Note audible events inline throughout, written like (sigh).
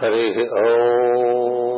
हरिः ओ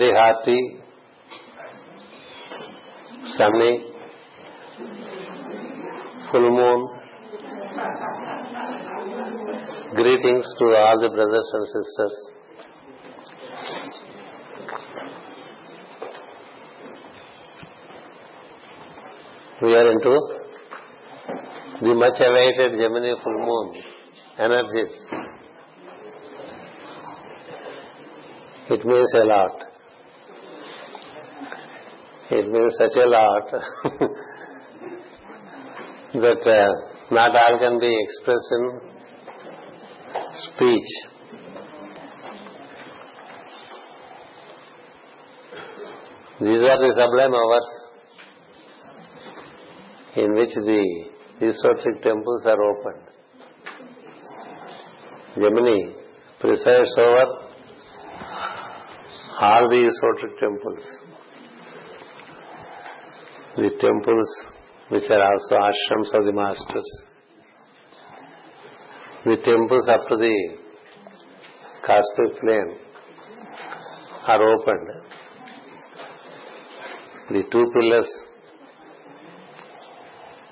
very happy, sunny, full moon. Greetings to all the brothers and sisters. We are into the much awaited Gemini full moon energies. It means a lot. It means such a lot (laughs) that uh, not all can be expressed in speech. These are the sublime hours in which the esoteric temples are opened. Gemini presides over all the esoteric temples. The temples which are also ashrams of the masters. The temples to the cosmic plane are opened. The two pillars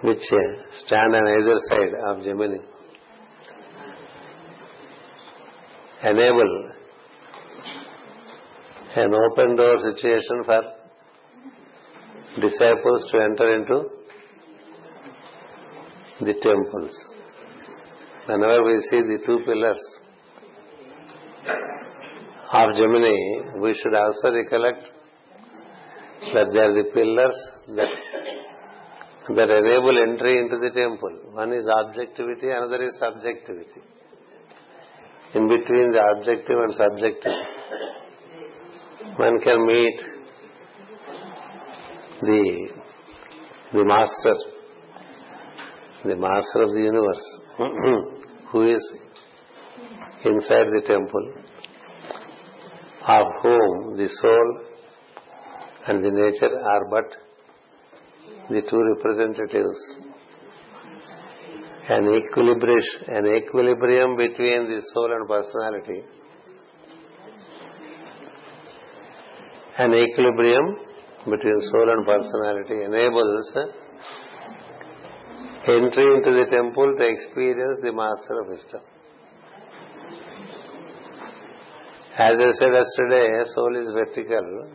which stand on either side of Gemini enable an open door situation for disciples to enter into the temples. Whenever we see the two pillars of Gemini, we should also recollect that they are the pillars that that enable entry into the temple. One is objectivity, another is subjectivity. In between the objective and subjective, one can meet the the master, the master of the universe, who is inside the temple, of whom the soul and the nature are but the two representatives. An equilibrium, an equilibrium between the soul and personality, an equilibrium between soul and personality enables entry into the temple to experience the master of wisdom. As I said yesterday, soul is vertical.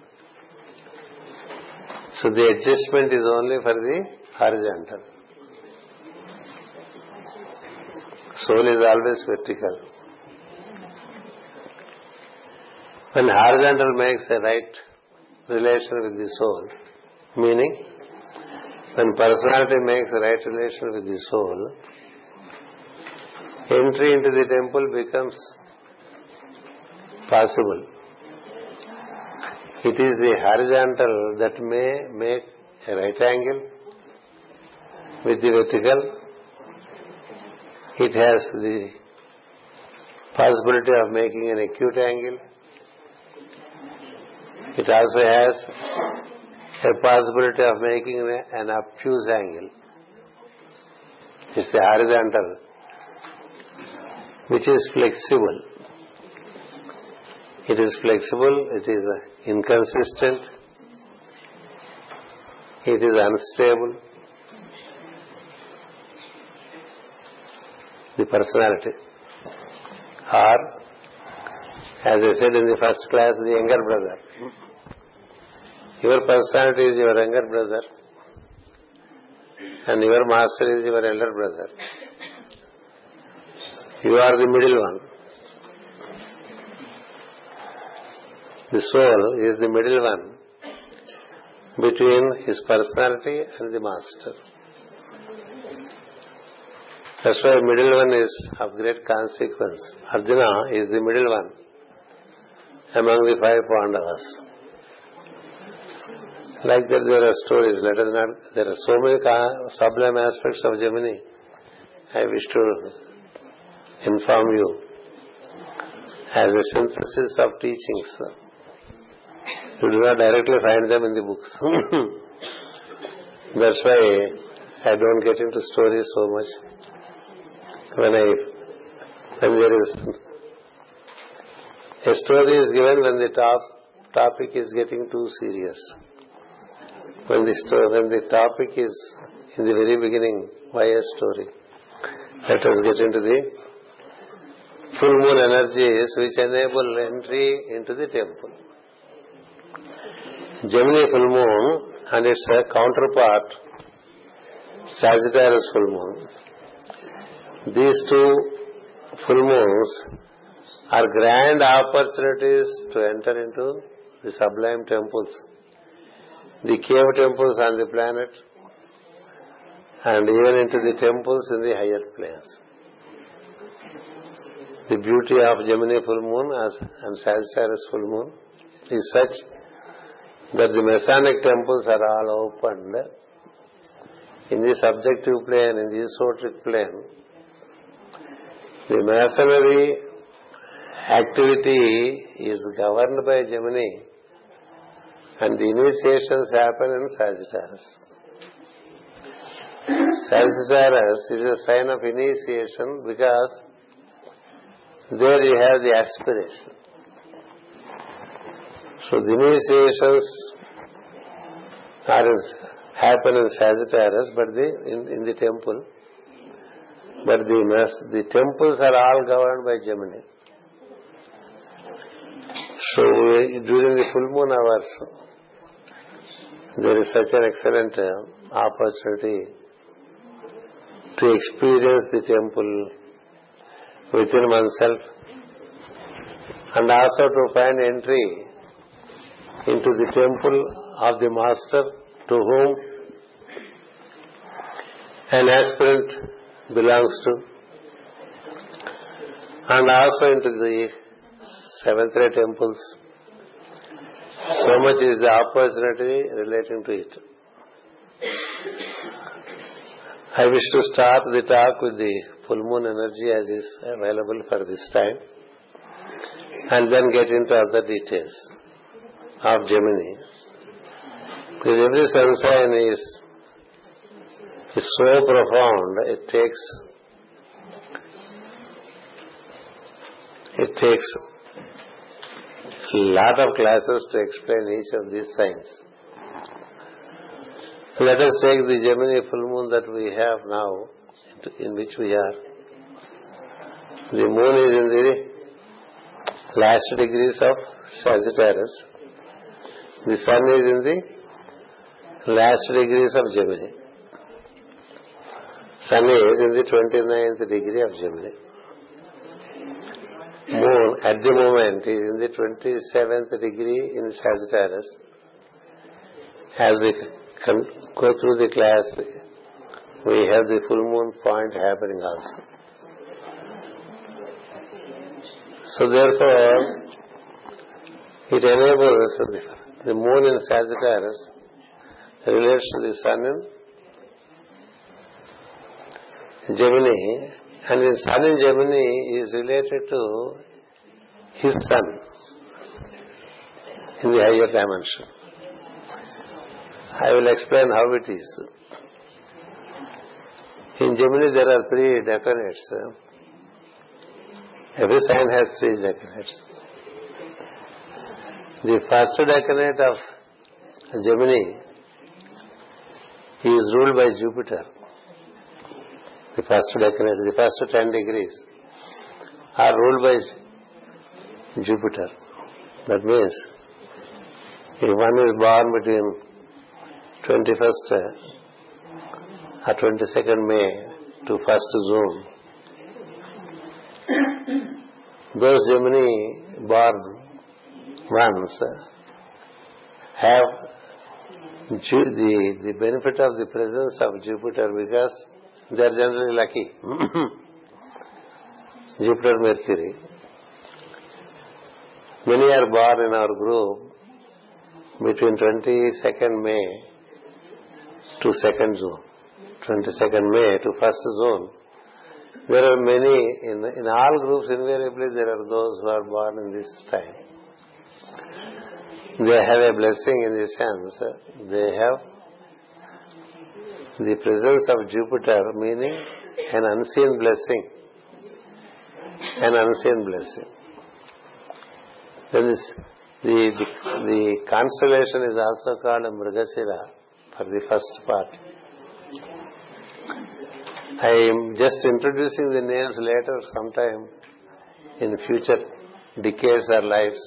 So the adjustment is only for the horizontal. Soul is always vertical. When horizontal makes a right relation with the soul, meaning when personality makes a right relation with the soul, entry into the temple becomes possible. It is the horizontal that may make a right angle with the vertical. It has the possibility of making an acute angle. It also has a possibility of making an obtuse angle. It's the horizontal, which is flexible. It is flexible, it is uh, inconsistent, it is unstable. The personality. Or, as I said in the first class, the younger brother. Your personality is your younger brother, and your master is your elder brother. You are the middle one. The soul is the middle one between his personality and the master. That's why middle one is of great consequence. Arjuna is the middle one among the five Pandavas. Like that there are stories, let us not, there are so many sublime aspects of Gemini. I wish to inform you as a synthesis of teachings. You do not directly find them in the books. (laughs) That's why I don't get into stories so much. When I, when there is, a story is given when the top topic is getting too serious. When the story, when the topic is in the very beginning, why a story? Let us get into the full moon energies which enable entry into the temple. Gemini full moon and its uh, counterpart Sagittarius full moon. These two full moons are grand opportunities to enter into the sublime temples, the cave temples on the planet, and even into the temples in the higher planes. The beauty of Gemini full moon and Sagittarius full moon is such that the Masonic temples are all opened in the subjective plane, in the esoteric plane. The masonry activity is governed by Gemini and the initiations happen in Sagittarius. Sagittarius is a sign of initiation because there you have the aspiration. So the initiations are happen in Sagittarius, but the in, in the temple. But the the temples are all governed by Gemini. So uh, during the full moon hours, there is such an excellent uh, opportunity to experience the temple within oneself and also to find entry into the temple of the master to whom an aspirant belongs to and also into the seventh ray temples. So much is the opportunity relating to it. I wish to start the talk with the full moon energy as is available for this time and then get into other details of Gemini. Because every sun sign is, is so profound, it takes it takes lot of classes to explain each of these signs. Let us take the Gemini full moon that we have now, in which we are. The moon is in the last degrees of Sagittarius. The sun is in the last degrees of Gemini. Sun is in the 29th degree of Gemini. Moon at the moment is in the 27th degree in Sagittarius. As we go through the class, we have the full moon point happening also. So therefore, it enables the moon in Sagittarius relates to the sun in Gemini, and the sun in Gemini is related to his sun in the higher dimension. I will explain how it is. In Gemini there are three decanates. Every sign has three decanates. The first decanate of Gemini is ruled by Jupiter. The first decanate, the first ten degrees are ruled by Jupiter. That means if one is born between 21st uh, or 22nd May to 1st June. Those Gemini born ones uh, have the, the benefit of the presence of Jupiter because they are generally lucky. Jupiter, Mercury. Many are born in our group between 22nd May to 2nd June, 22nd May to 1st June. There are many, in, in all groups invariably there are those who are born in this time. They have a blessing in the sense, they have the presence of Jupiter meaning an unseen blessing. An unseen blessing. Then this, the, the, the constellation is also called Mrigashira for the first part. I am just introducing the names later sometime in future decades or lives.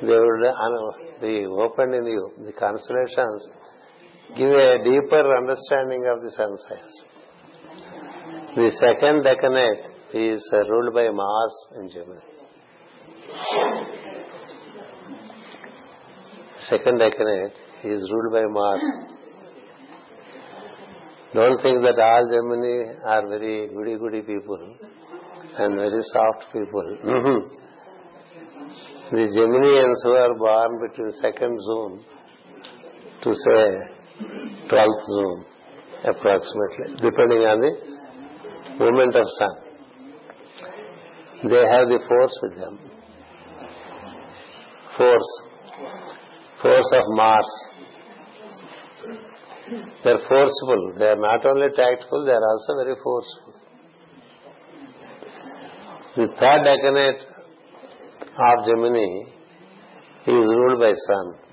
They would uh, be opened in you. The constellations give a deeper understanding of the sun signs. The uh, second decanate is ruled by Mars in Gemini. Second decanate is ruled by Mars. Don't think that all Gemini are very goody goody people and very soft people. Mm-hmm. the Geminians who are born between 2nd June to say 12th June approximately, depending on the movement of sun. They have the force with them. Force. Force of Mars they are forceful. They are not only tactful, they are also very forceful. The third decanate of Gemini is ruled by Sun.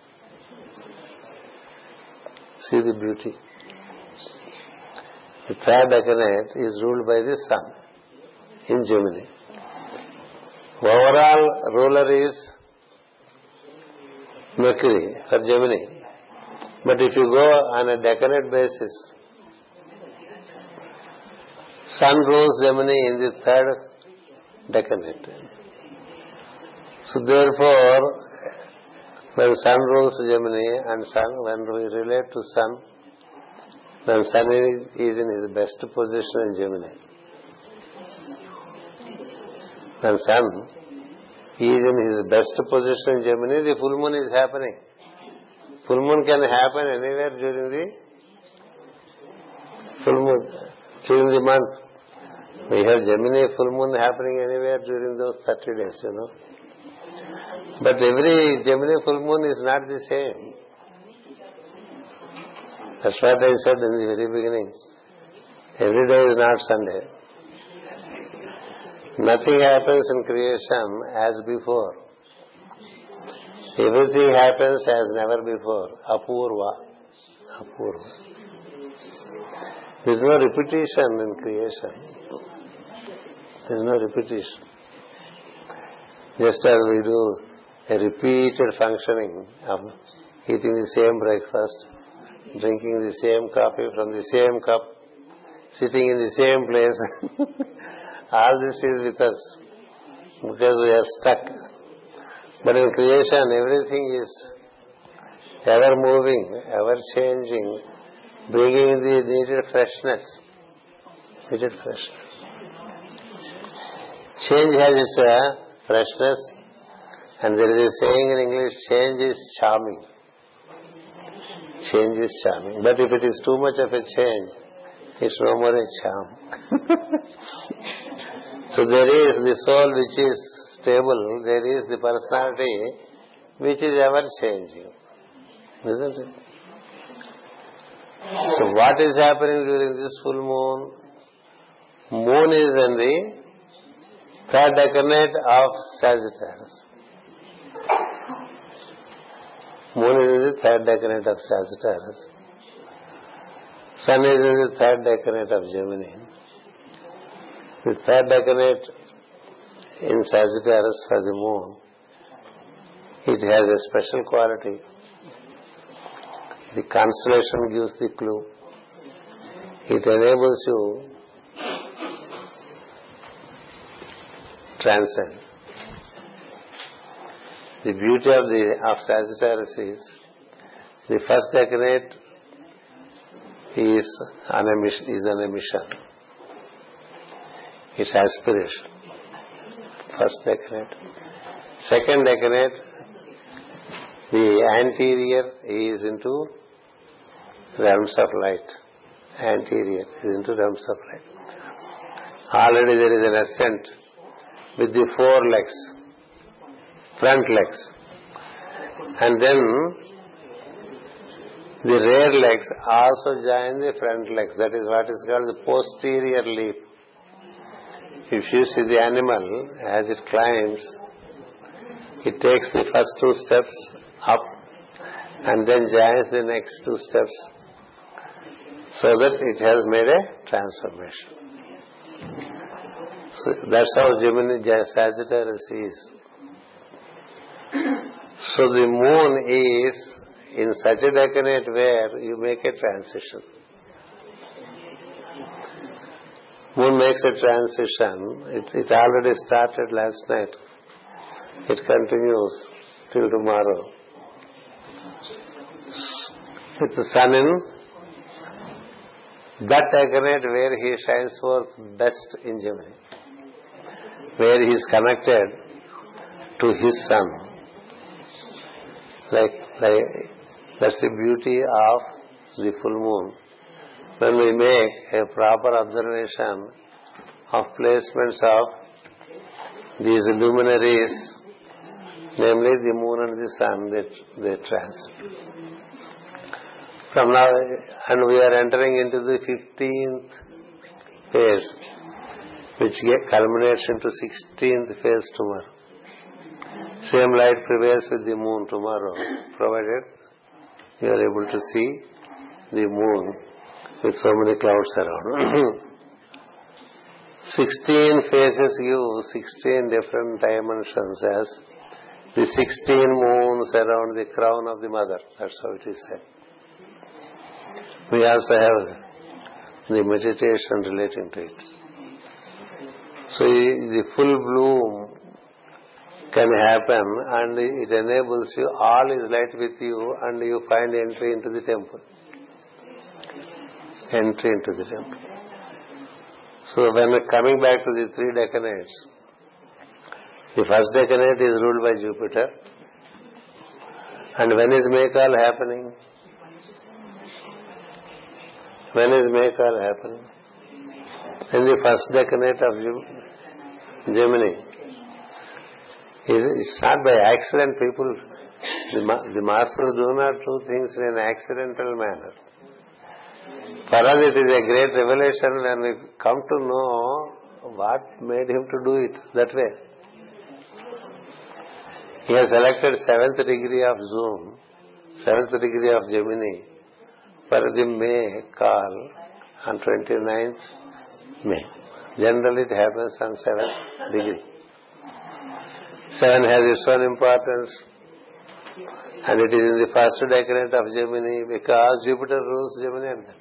See the beauty. The third decanate is ruled by the Sun in Gemini. Overall ruler is Mercury for Gemini. But if you go on a decanate basis, Sun rules Gemini in the third decanate. So therefore, when Sun rules Gemini and Sun, when we relate to Sun, then Sun is in his best position in Gemini. When Sun is in his best position in Gemini, the full moon is happening. Full moon can happen anywhere during the full moon, during the month. We have Gemini full moon happening anywhere during those 30 days, you know. But every Gemini full moon is not the same. That's what I said in the very beginning. Every day is not Sunday. Nothing happens in creation as before. Everything happens as never before. Apurva. Apurva. There is no repetition in creation. There is no repetition. Just as we do repeated functioning of eating the same breakfast, drinking the same coffee from the same cup, sitting in the same place, (laughs) all this is with us because we are stuck. But in creation, everything is ever moving, ever changing, bringing the needed freshness. Needed freshness. Change has its uh, freshness, and there is a saying in English, change is charming. Change is charming. But if it is too much of a change, it's no more a charm. (laughs) so there is the soul which is stable, there is the personality which is ever changing. Isn't it? So what is happening during this full moon? Moon is in the third decanate of Sagittarius. Moon is in the third decanate of Sagittarius. Sun is in the third decanate of Gemini. The third decanate in Sagittarius for the moon, it has a special quality. The constellation gives the clue. It enables you transcend. The beauty of the of Sagittarius is the first decanate is on a mission, is on a mission. It's aspiration. First decanate. Second decanate, the anterior is into realms of light. Anterior is into realms of light. Already there is an ascent with the four legs, front legs. And then the rear legs also join the front legs. That is what is called the posterior leap. If you see the animal as it climbs, it takes the first two steps up and then joins the next two steps so that it has made a transformation. So that's how Gemini Sagittarius is. So the moon is in such a decanate where you make a transition. Moon makes a transition. It, it already started last night. It continues till tomorrow. With the sun in that decanate where he shines forth best in Gemini where he is connected to his sun. Like, like that's the beauty of the full moon. When we make a proper observation of placements of these luminaries, namely the moon and the sun, they, they trans. From now, and we are entering into the 15th phase which culminates into 16th phase tomorrow. Same light prevails with the moon tomorrow, provided you are able to see the moon with so many clouds around. (clears throat) 16 phases give 16 different dimensions as the 16 moons around the crown of the mother. That's how it is said. We also have the meditation relating to it. So the full bloom can happen and it enables you, all is light with you and you find entry into the temple. Entry into the temple. So when coming back to the three decanates, the first decanate is ruled by Jupiter. And when is May call happening? When is May call happening? In the first decanate of Gemini. It's not by accident people, the, the masters do not do things in an accidental manner. For us it is a great revelation when we come to know what made him to do it that way. He has selected seventh degree of Zoom, seventh degree of Gemini for the May call on 29th May. Generally it happens on 7th degree. 7 has its own importance and it is in the first decade of Gemini because Jupiter rules Gemini and that.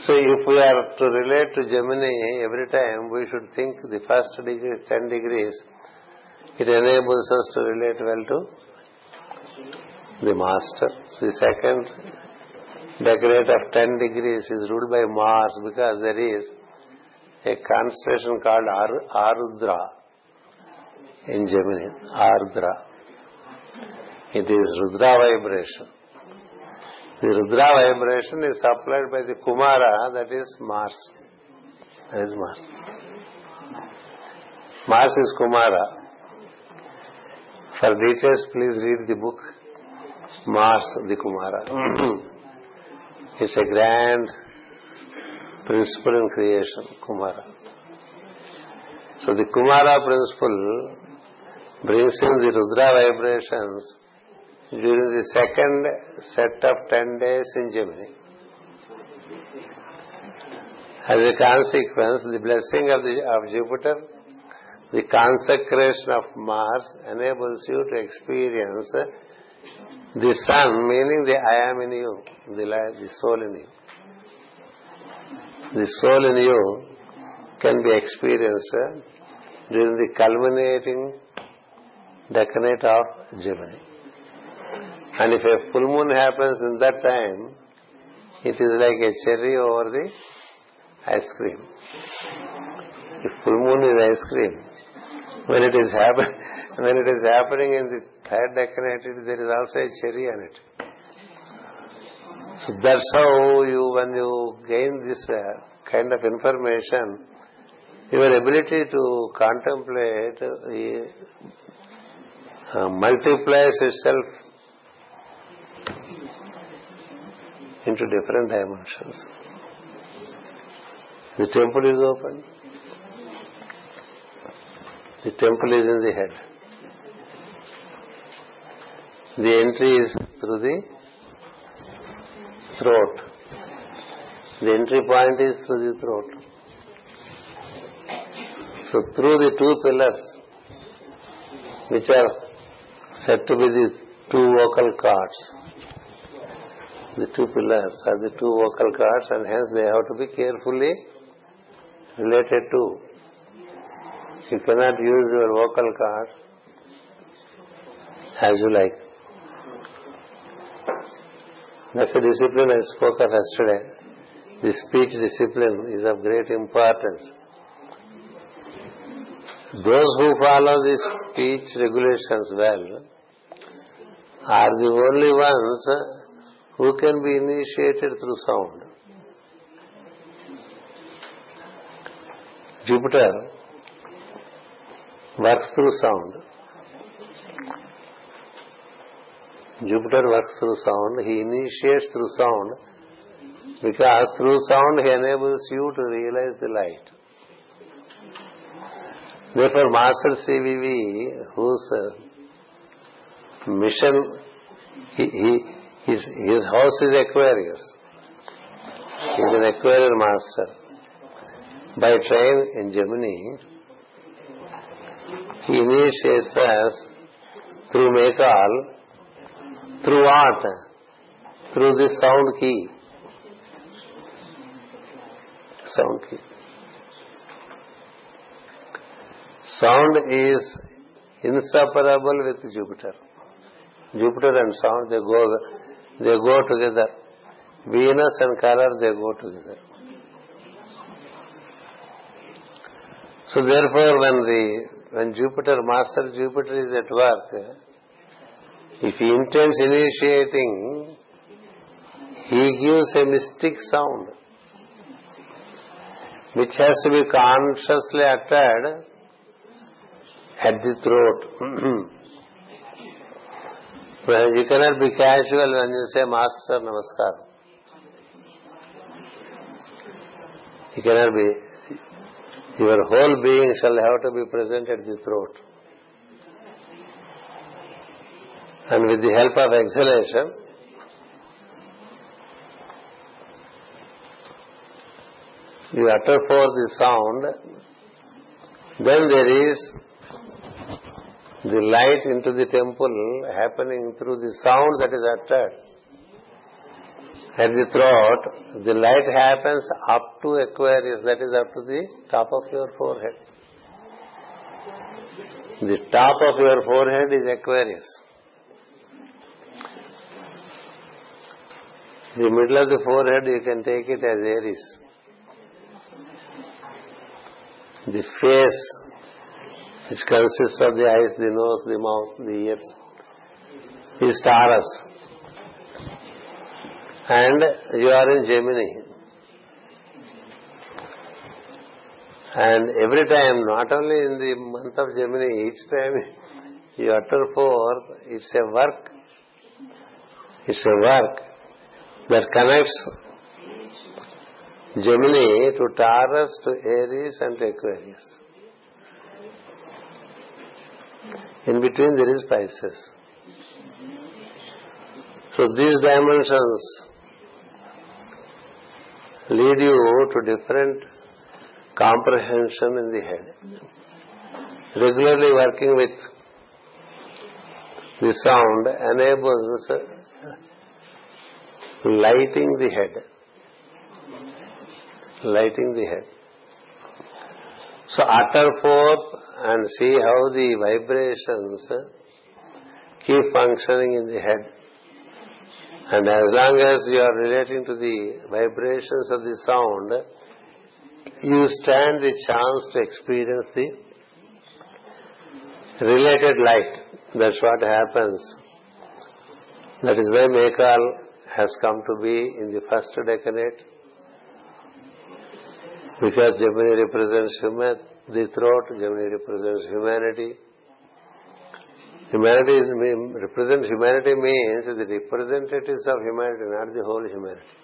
So if we are to relate to Gemini every time, we should think the first degree, 10 degrees, it enables us to relate well to the master. The second decade of 10 degrees is ruled by Mars because there is a constellation called Ar- Arudra in Gemini. Ardra. It is Rudra vibration. The Rudra vibration is supplied by the Kumara, that is Mars. That is Mars. Mars is Kumara. For details, please read the book Mars, the Kumara. (clears throat) it's a grand principle in creation, Kumara. So the Kumara principle brings in the Rudra vibrations during the second set of ten days in Gemini. As a consequence, the blessing of, the, of Jupiter, the consecration of Mars enables you to experience the sun, meaning the I am in you, the, the soul in you. The soul in you can be experienced during the culminating decade of Gemini. And if a full moon happens in that time, it is like a cherry over the ice cream. If full moon is ice cream, when it is happen, (laughs) when it is happening in the third decan, there is also a cherry on it. So that's how you, when you gain this uh, kind of information, your ability to contemplate uh, multiplies itself into different dimensions. The temple is open. The temple is in the head. The entry is through the throat. The entry point is through the throat. So through the two pillars, which are said to be the two vocal cords, the two pillars are the two vocal cords and hence they have to be carefully related to. You cannot use your vocal cord as you like. That's the discipline I spoke of yesterday. The speech discipline is of great importance. Those who follow these speech regulations well are the only ones who can be initiated through sound. Jupiter works through sound. Jupiter works through sound. He initiates through sound because through sound he enables you to realize the light. Therefore, Master CVV, whose uh, mission he, his, his house is Aquarius. He is an Aquarian master. By train in Gemini, he initiates us through metal, through art, through the sound key. Sound key. Sound is inseparable with Jupiter. Jupiter and sound, they go they go together. Venus and color, they go together. So therefore, when the when Jupiter, Master Jupiter is at work, if he intends initiating, he gives a mystic sound, which has to be consciously uttered at the throat. (clears throat) You cannot be casual when you say Master Namaskar. You cannot be. Your whole being shall have to be present at the throat. and with the help of exhalation, you utter forth the sound, then there is the light into the temple happening through the sound that is uttered. At the throat, the light happens up to Aquarius, that is up to the top of your forehead. The top of your forehead is Aquarius. The middle of the forehead, you can take it as Aries. The face, which consists of the eyes, the nose, the mouth, the ears, is Taurus. And you are in Gemini. And every time, not only in the month of Gemini, each time you utter forth, it's a work. It's a work that connects Gemini to Taurus, to Aries and to Aquarius. In between there is Pisces. So these dimensions lead you to different comprehension in the head. Regularly working with the sound enables lighting the head. Lighting the head. So utter forth and see how the vibrations uh, keep functioning in the head. And as long as you are relating to the vibrations of the sound, you stand the chance to experience the related light. That's what happens. That is why May call has come to be in the first decade because Gemini represents human, the throat, Gemini represents humanity. Humanity is, represent humanity means the representatives of humanity, not the whole humanity.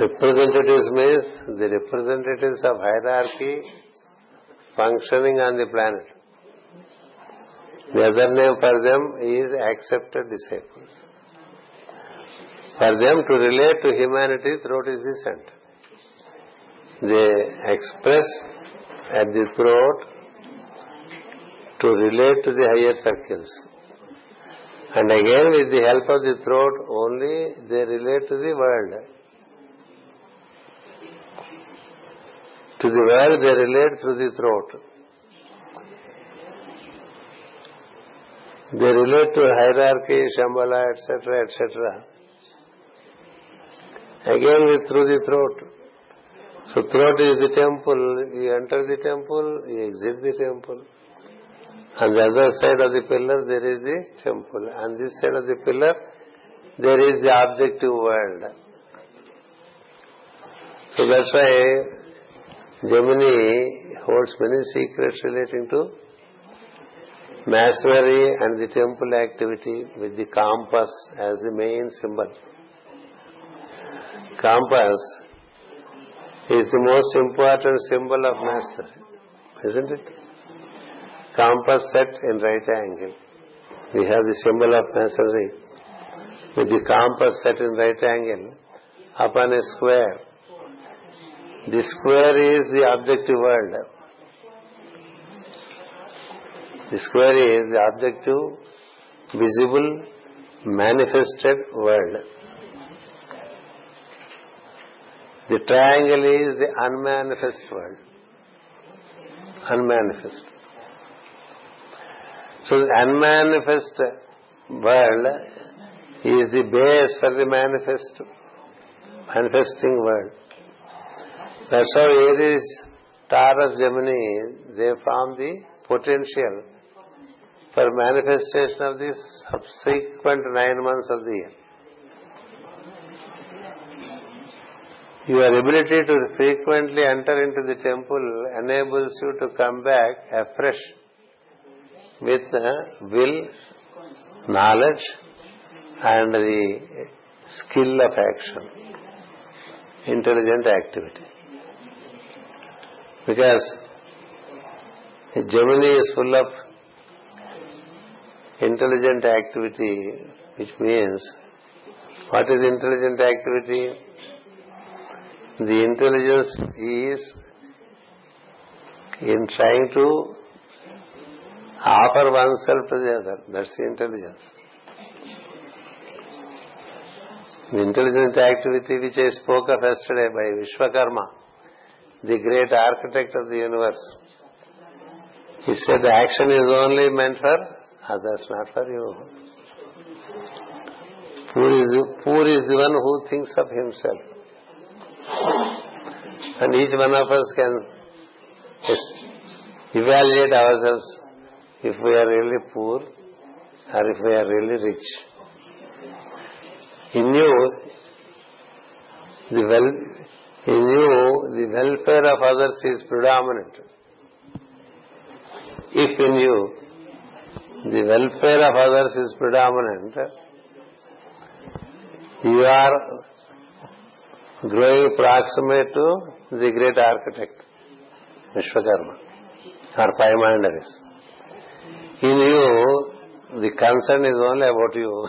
Representatives means the representatives of hierarchy functioning on the planet. The other name for them is accepted disciples. For them to relate to humanity, throat is the center. They express at the throat to relate to the higher circles. And again, with the help of the throat, only they relate to the world. To the world, they relate through the throat. They relate to hierarchy, Shambhala, etc., etc Again with through the throat. So throat is the temple. You enter the temple, you exit the temple. On the other side of the pillar there is the temple. On this side of the pillar there is the objective world. So that's why Gemini holds many secrets relating to masonry and the temple activity with the compass as the main symbol compass is the most important symbol of master, isn't it? Compass set in right angle. We have the symbol of masonry with the compass set in right angle upon a square. The square is the objective world. The square is the objective, visible, manifested world. The triangle is the unmanifest world. Unmanifest. So the unmanifest world is the base for the manifest, manifesting world. That's how Taurus, Gemini, they form the potential for manifestation of the subsequent nine months of the year. Your ability to frequently enter into the temple enables you to come back afresh with uh, will, knowledge, and the skill of action, intelligent activity. Because Gemini is full of intelligent activity, which means what is intelligent activity? The intelligence is in trying to offer oneself to the other. That's the intelligence. Activity which I spoke of yesterday by Vishwakarma, the great architect of the universe. He said the action is only meant for others, not for you. Poor is, poor is the one who thinks of himself. And each one of us can evaluate ourselves if we are really poor or if we are really rich. In you, the well, in you, the welfare of others is predominant. If in you, the welfare of others is predominant, you are growing proximate to the great architect, Vishwakarma, or Poimandres. In you, the concern is only about you.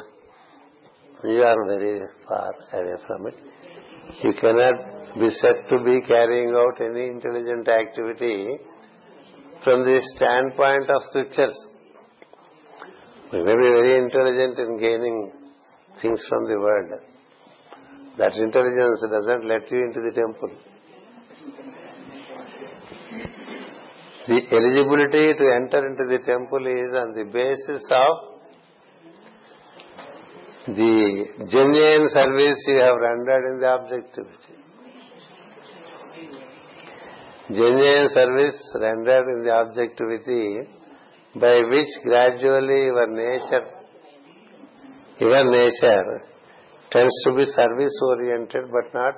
You are very far away from it. You cannot be said to be carrying out any intelligent activity from the standpoint of scriptures. We may be very intelligent in gaining things from the world. That intelligence doesn't let you into the temple. The eligibility to enter into the temple is on the basis of the genuine service you have rendered in the objectivity. Genuine service rendered in the objectivity by which gradually your nature your nature tends to be service oriented but not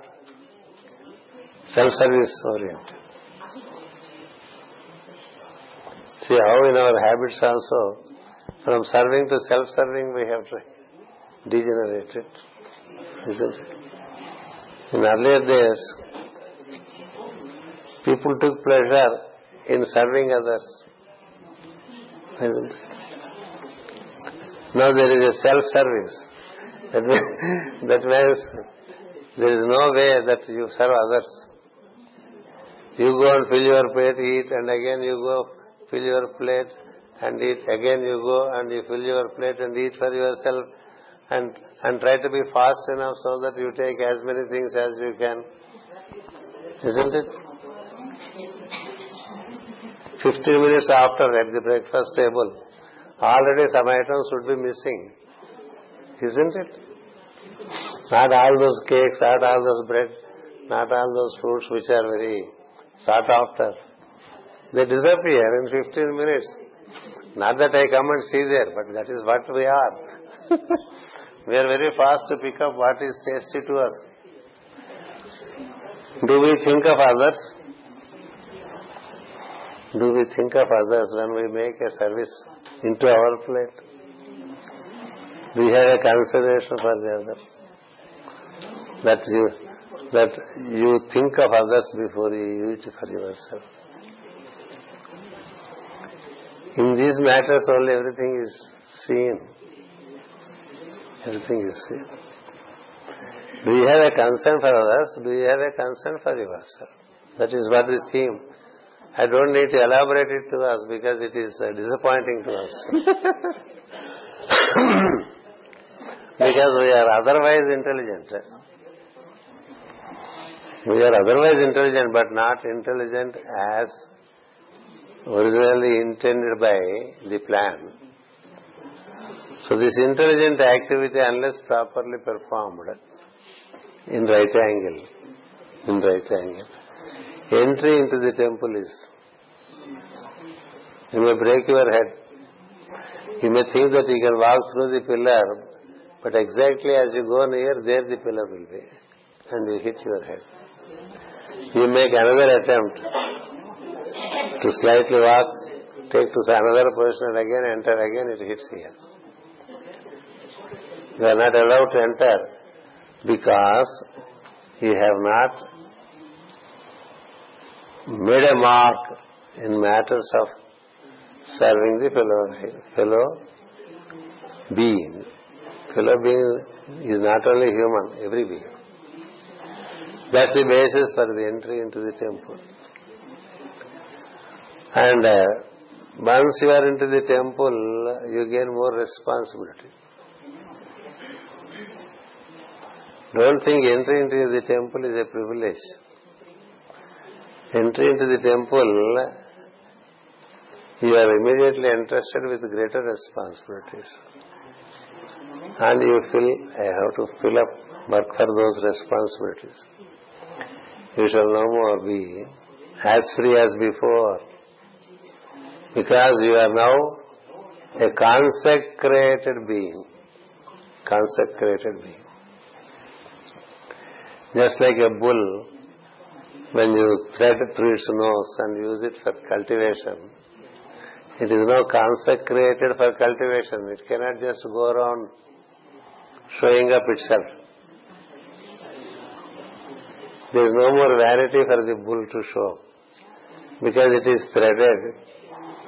self service oriented. See how in our habits also, from serving to self serving we have degenerated, isn't it? In earlier days, people took pleasure in serving others, isn't it? Now there is a self-service. That means, that means there is no way that you serve others. You go and fill your plate, eat, and again you go fill your plate and eat. Again you go and you fill your plate and eat for yourself and and try to be fast enough so that you take as many things as you can. Isn't it? Fifteen minutes after at the breakfast table, already some items would be missing. Isn't it? Not all those cakes, not all those bread, not all those fruits which are very sought after. They disappear in 15 minutes. Not that I come and see there, but that is what we are. (laughs) we are very fast to pick up what is tasty to us. Do we think of others? Do we think of others when we make a service into our plate. We have a consideration for the other. That you that you think of others before you eat for yourself. In these matters only everything is seen. Everything is seen. Do you have a concern for others? Do you have a concern for yourself? That is what the theme I don't need to elaborate it to us because it is uh, disappointing to us. (laughs) (coughs) because we are otherwise intelligent. We are otherwise intelligent but not intelligent as originally intended by the plan. So this intelligent activity unless properly performed in right angle, in right angle, entry into the temple is. You may break your head. You may think that you can walk through the pillar, but exactly as you go near, there the pillar will be. And you hit your head. You make another attempt to slightly walk, take to another position and again enter, again it hits here. You are not allowed to enter because you have not made a mark in matters of serving the fellow, fellow being. Fellow being is not only human, every being. That's the basis for the entry into the temple. And uh, once you are into the temple, you gain more responsibility. Don't think entry into the temple is a privilege. Entry into the temple, you are immediately entrusted with greater responsibilities. And you feel, I have to fill up work for those responsibilities. You shall no more be as free as before. Because you are now a consecrated being. Consecrated being. Just like a bull, when you thread through its nose and use it for cultivation, it is now consecrated for cultivation. It cannot just go around showing up itself. There is no more vanity for the bull to show because it is threaded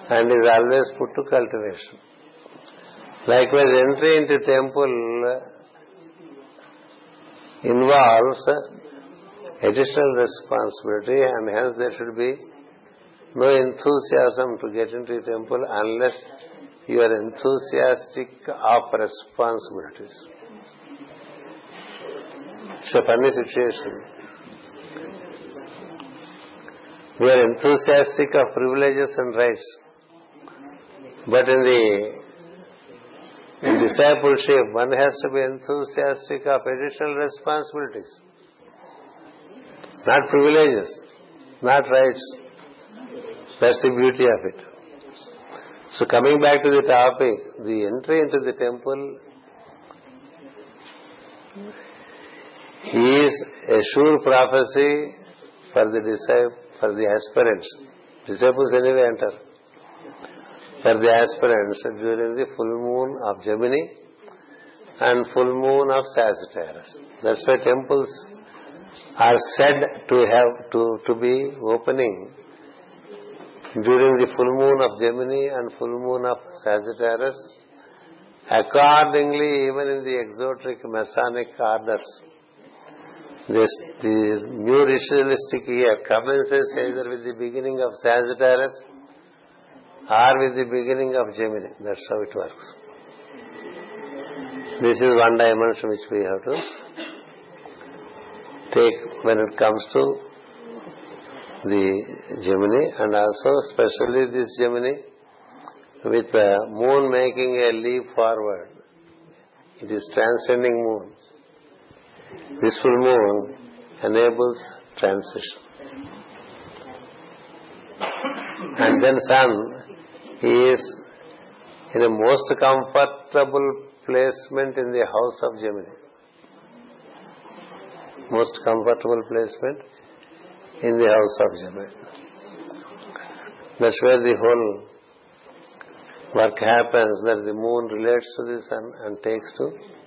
and is always put to cultivation. Likewise, entry into temple involves additional responsibility and hence there should be no enthusiasm to get into temple unless you are enthusiastic of responsibilities. A funny situation. We are enthusiastic of privileges and rights. But in the discipleship, one has to be enthusiastic of additional responsibilities. Not privileges, not rights. That's the beauty of it. So coming back to the topic, the entry into the temple is a sure prophecy for the disciple, for the aspirants. Disciples anyway enter. For the aspirants during the full moon of Gemini and full moon of Sagittarius. That's why temples are said to have to, to be opening during the full moon of Gemini and full moon of Sagittarius. Accordingly, even in the exoteric Masonic orders, this, the new ritualistic year commences either with the beginning of Sagittarius or with the beginning of Gemini. That's how it works. This is one dimension which we have to take when it comes to the Gemini and also especially this Gemini with the moon making a leap forward. It is transcending moon. This full moon enables transition. And then sun is in a most comfortable placement in the house of Gemini. Most comfortable placement in the house of Gemini. That's where the whole work happens, that the moon relates to the sun and takes to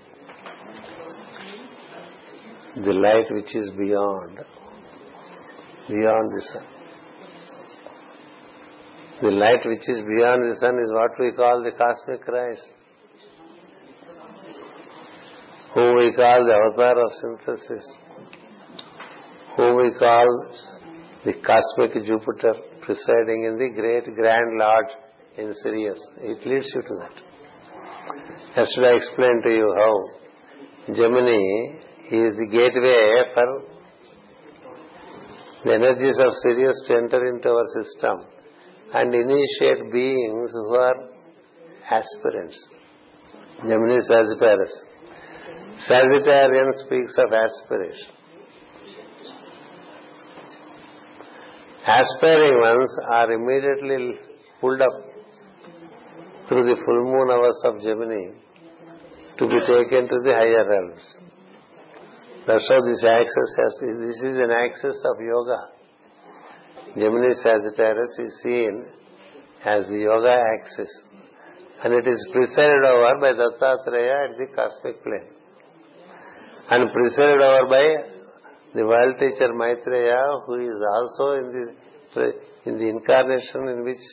the light which is beyond, beyond the sun. The light which is beyond the sun is what we call the cosmic Christ, whom we call the avatar of synthesis, whom we call the cosmic Jupiter presiding in the great grand lodge in Sirius. It leads you to that. Yesterday I explained to you how Gemini is the gateway for the energies of Sirius to enter into our system and initiate beings who are aspirants. Gemini Sagittarius. Sagittarian speaks of aspiration. Aspiring ones are immediately pulled up through the full moon hours of Gemini to be taken to the higher realms. That's how this axis has, this is an axis of yoga. Gemini Sagittarius is seen as the yoga axis. And it is presided over by Dattatreya at the cosmic plane. And presided over by the world teacher Maitreya, who is also in the in the incarnation in which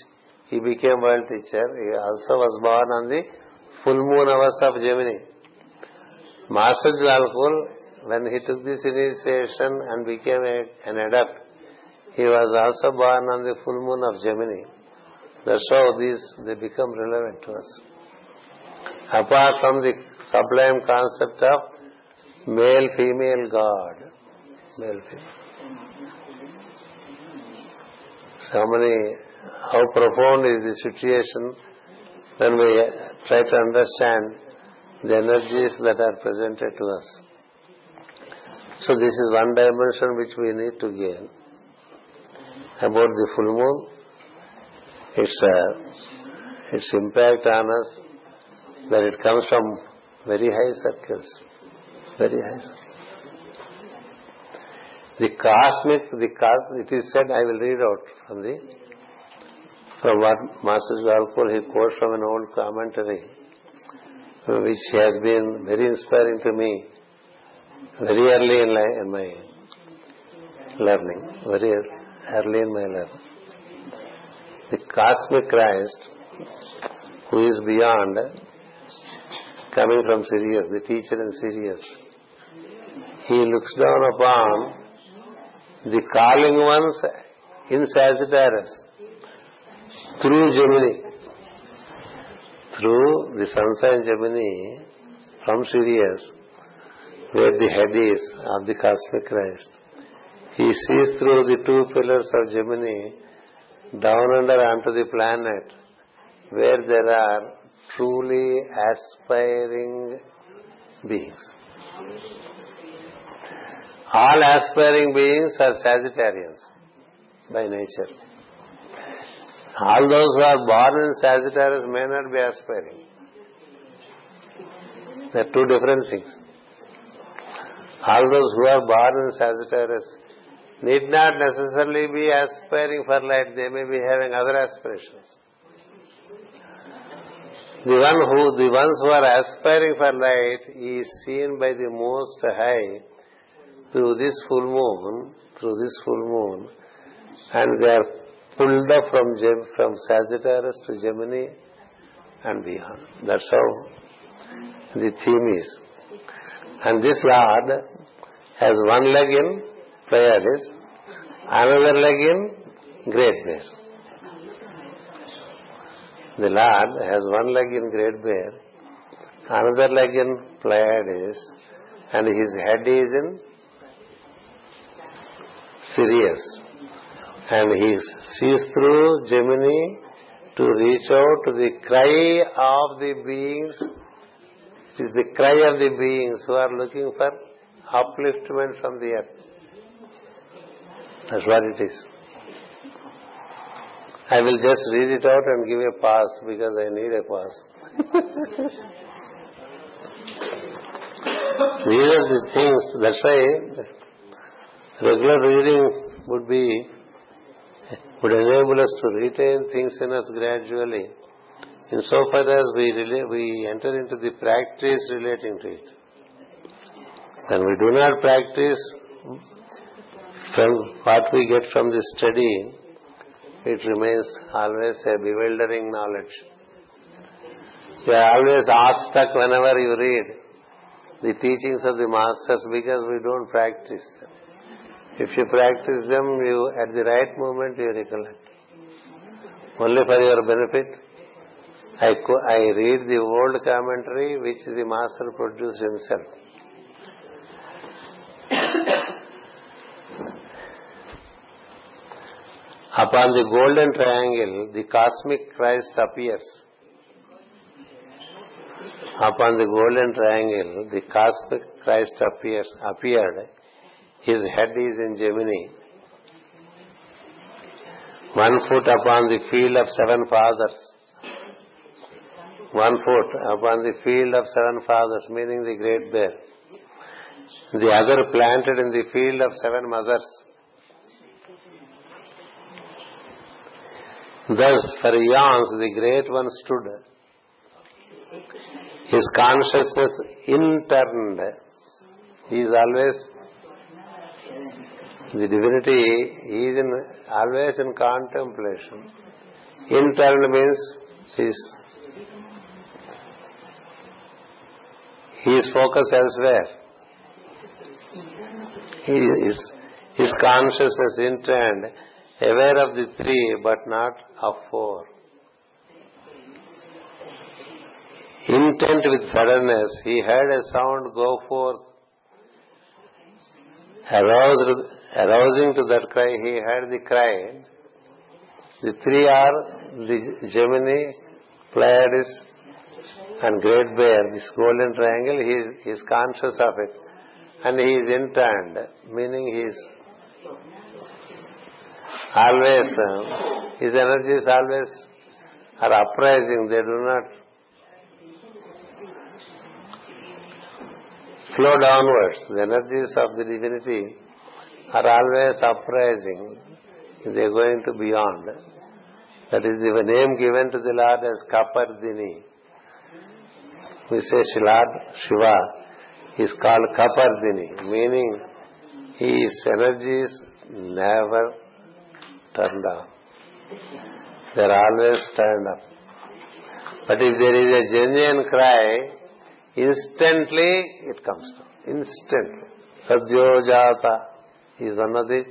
he became world teacher. He also was born on the full moon hours of Gemini. Master when he took this initiation and became an adept, he was also born on the full moon of Gemini. That's how these, they become relevant to us. Apart from the sublime concept of male-female God. Male-female. So how many, how profound is the situation when we try to understand the energies that are presented to us. So this is one dimension which we need to gain. About the full moon, its uh, its impact on us, that it comes from very high circles, very high. Circles. The cosmic, the it is said. I will read out from the from what Master Djwhal Khul he quotes from an old commentary which has been very inspiring to me very early in, my learning, very early in my learning. The cosmic Christ, who is beyond, coming from Sirius, the teacher in Sirius, he looks down upon the calling ones in Sagittarius through Gemini through the sun sign Gemini from Sirius, where the head is of the cosmic Christ. He sees through the two pillars of Gemini down under onto the planet where there are truly aspiring beings. All aspiring beings are Sagittarians by nature. All those who are born in Sagittarius may not be aspiring. They are two different things. All those who are born in Sagittarius need not necessarily be aspiring for light. They may be having other aspirations. The one who, the ones who are aspiring for light is seen by the Most High through this full moon, through this full moon, and they are pulled up from from Sagittarius to Gemini and beyond. That's how the theme is. And this Lord has one leg in Pleiades, another leg in Great Bear. The Lord has one leg in Great Bear, another leg in Pleiades, and his head is in Sirius and he sees through Gemini to reach out to the cry of the beings. It is the cry of the beings who are looking for upliftment from the earth. That's what it is. I will just read it out and give a pass because I need a pass. (laughs) These are the things, that's why regular reading would be would enable us to retain things in us gradually, insofar as we, relate, we enter into the practice relating to it. When we do not practice from what we get from the study, it remains always a bewildering knowledge. You are always awestruck whenever you read the teachings of the masters because we don't practice them. If you practice them, you at the right moment you recollect. Only for your benefit, I, read the old commentary which the master produced himself. Upon the golden triangle, the cosmic Christ appears. Upon the golden triangle, the cosmic Christ appears, appeared his head is in Gemini. One foot upon the field of seven fathers. One foot upon the field of seven fathers, meaning the great bear. The other planted in the field of seven mothers. Thus, for eons, the great one stood. His consciousness interned. He is always the divinity He is in, always in contemplation. Interned means is he is focused elsewhere. He is, his consciousness interned, aware of the three but not of four. Intent with suddenness, he heard a sound go forth. Aroused, arousing to that cry, he heard the cry. The three are the Gemini, Pleiades, and Great Bear. This golden triangle, he is, he is conscious of it. And he is interned, meaning he is always, uh, his energies always are uprising, they do not flow downwards. The energies of the divinity are always uprising. They are going to beyond. That is the name given to the Lord as Kapardini. We say Shiva is called Kapardini, meaning his energies never turned off. They are always turned up. But if there is a genuine cry, instantly it comes down. Instantly. Sadyojata is one of the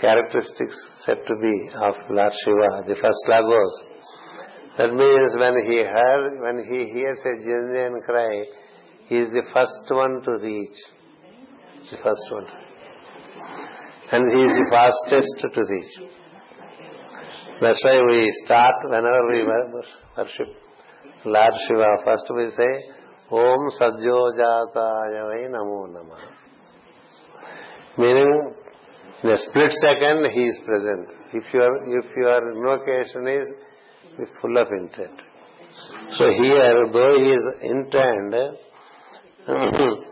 characteristics said to be of Lord Shiva, the first Logos. That means when he heard, when he hears a Jindrian cry, he is the first one to reach. The first one. And he is the fastest to reach. That's why we start whenever we worship Lord Shiva. First we say, Om Sadyojataya Vai Namo Nama. Meaning, in a split second, he is present. If your, if your invocation is, full of intent. So here, though he is intent, (clears throat)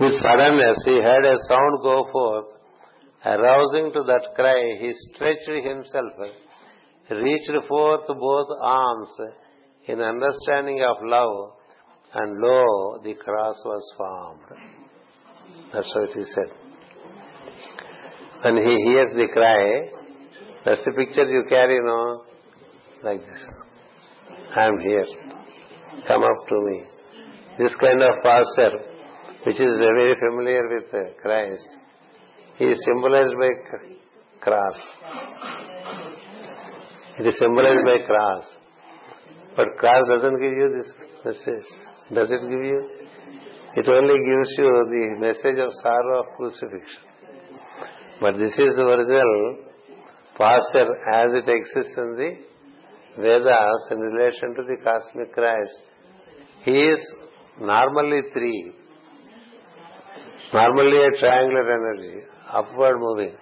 with suddenness he heard a sound go forth. Arousing to that cry, he stretched himself, reached forth both arms in understanding of love, and lo, the cross was formed. That's what he said. When he hears the cry, that's the picture you carry, you know, like this. I am here. Come up to me. This kind of posture, which is very familiar with Christ, he is symbolized by cross. It is symbolized by cross. But cross doesn't give you this message. Does it give you? It only gives you the message of sorrow of crucifixion. But this is the original posture as it exists in the Vedas in relation to the cosmic Christ. He is normally three. Normally a triangular energy, upward moving.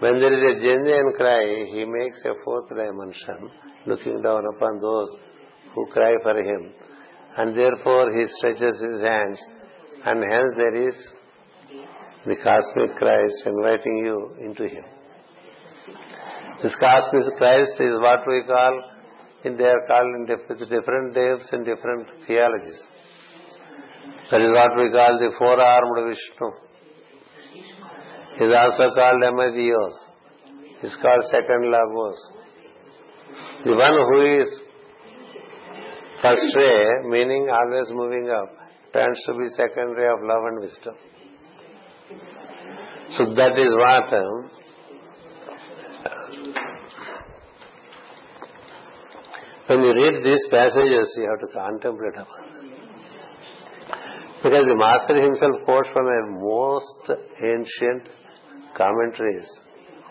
When there is a genuine cry, he makes a fourth dimension, looking down upon those who cry for him. And therefore he stretches his hands, and hence there is the cosmic Christ inviting you into him. This cosmic Christ is what we call, in they are called in different names in different theologies. That is what we call the four-armed Vishnu He is also called Amadios. Is called second Logos. The one who is first ray, meaning always moving up, turns to be second ray of love and wisdom. So that is what um, when you read these passages, you have to contemplate upon. Because the Master himself quotes from the most ancient commentaries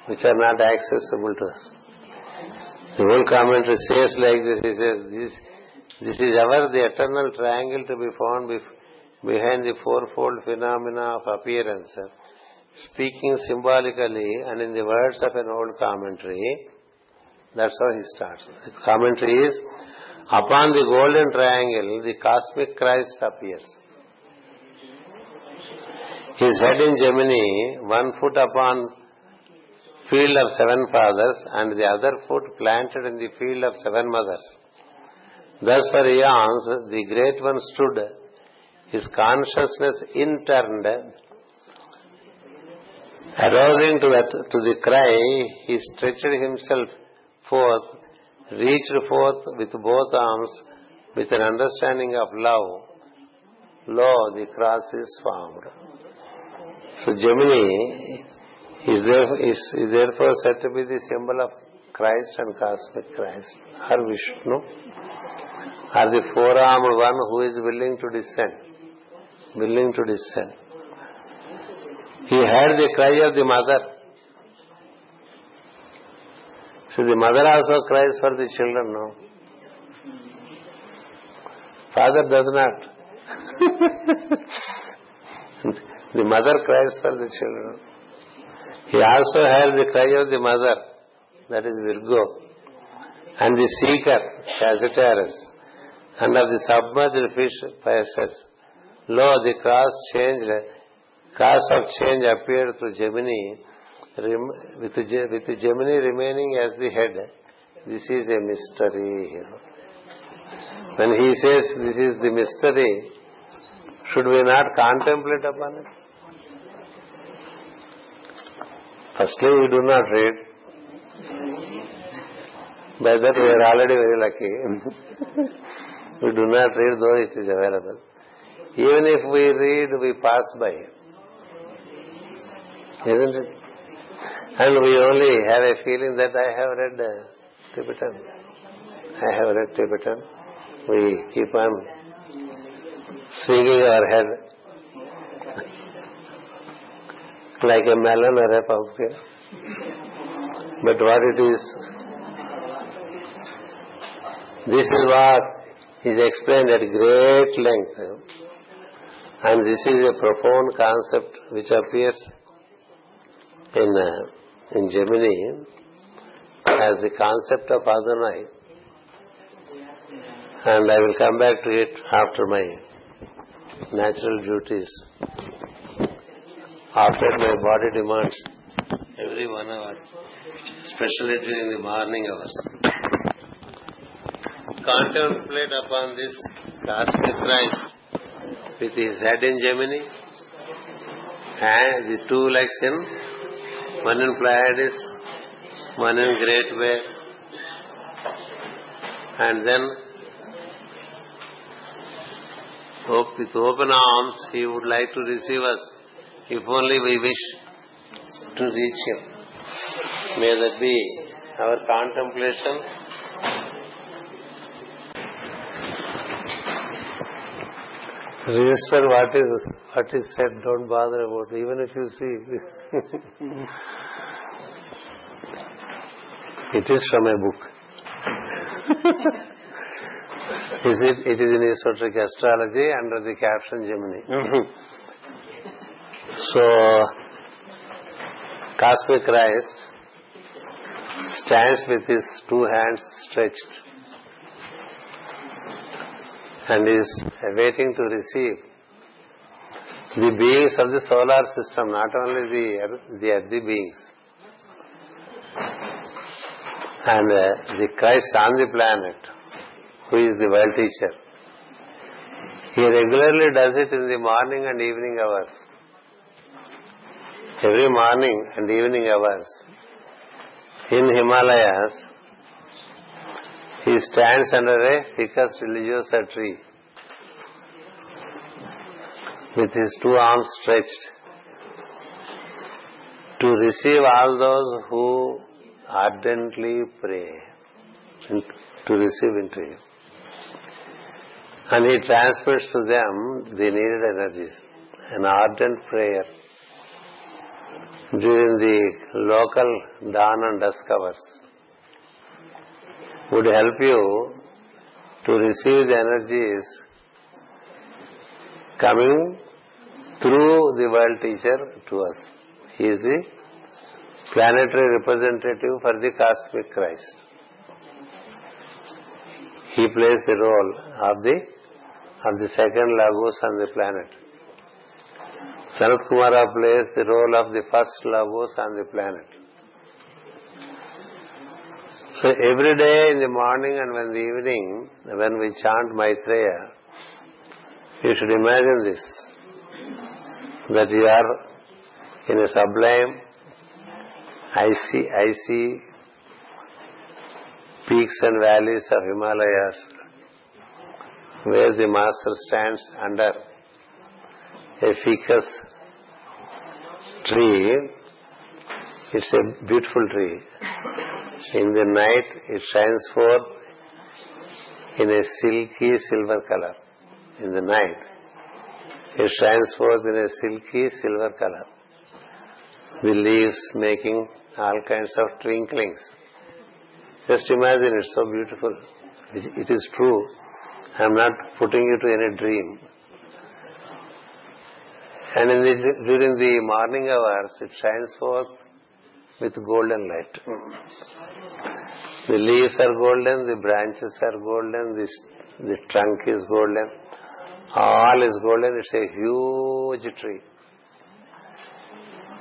which are not accessible to us. The whole commentary says like this, he says, this, this is ever the eternal triangle to be found behind the fourfold phenomena of appearance, speaking symbolically and in the words of an old commentary. That's how he starts. His commentary is, upon the golden triangle, the cosmic Christ appears. His head in Gemini, one foot upon field of seven fathers and the other foot planted in the field of seven mothers. Thus for eons the great one stood, his consciousness interned, arousing to, that, to the cry, he stretched himself forth, reached forth with both arms with an understanding of love, lo, the cross is formed. So Gemini is, there, is, is therefore said to be the symbol of Christ and cosmic Christ, or Vishnu, or the four-armed one who is willing to descend, willing to descend. He heard the cry of the mother. So the mother also cries for the children, no? Father does not. (laughs) the mother cries for the children. He also heard the cry of the mother, that is Virgo, and the seeker, Sagittarius, and of the submerged fish, Pisces. Lo, the cross changed, cross of change appeared through Gemini, with, with Gemini remaining as the head. This is a mystery. When he says this is the mystery, should we not contemplate upon it? Firstly, we do not read. By that we are already very lucky. (laughs) we do not read though it is available. Even if we read, we pass by. Isn't it? And we only have a feeling that I have read uh, Tibetan. I have read Tibetan we keep on swinging our head (laughs) like a melon or a pumpkin. But what it is, this is what is explained at great length. And this is a profound concept which appears in, uh, in Gemini as the concept of Adonai and I will come back to it after my natural duties. After my body demands every one hour, especially during the morning hours. Contemplate upon this cosmic Christ with his head in Gemini and the two legs in one in Pleiades, one in Great Bear, and then with open arms, He would like to receive us if only we wish to reach Him. May that be our contemplation. Register what is what is said, don't bother about it, even if you see. (laughs) it is from a book. (laughs) Is it? It is in esoteric astrology under the caption Gemini. Mm-hmm. so, cosmic Christ stands with his two hands stretched and is waiting to receive the beings of the solar system, not only the the earthly beings. And uh, the Christ on the planet who is the world teacher. He regularly does it in the morning and evening hours. Every morning and evening hours. In Himalayas, he stands under a ficus religiosa tree with his two arms stretched to receive all those who ardently pray to receive into him and he transmits to them the needed energies. An ardent prayer during the local dawn and dusk hours would help you to receive the energies coming through the world teacher to us. He is the planetary representative for the cosmic Christ. He plays the role of the of the second Logos on the planet. Sanat Kumara plays the role of the first Logos on the planet. So every day in the morning and when the evening, when we chant Maitreya, you should imagine this, that you are in a sublime, icy, icy peaks and valleys of Himalayas where the master stands under a ficus tree. It's a beautiful tree. In the night, it shines forth in a silky silver color. In the night, it shines forth in a silky silver color. The leaves making all kinds of twinklings. Just imagine, it's so beautiful. It is true. I am not putting you to any dream. And in the, during the morning hours, it shines forth with golden light. The leaves are golden, the branches are golden, the, the trunk is golden, all is golden. It's a huge tree.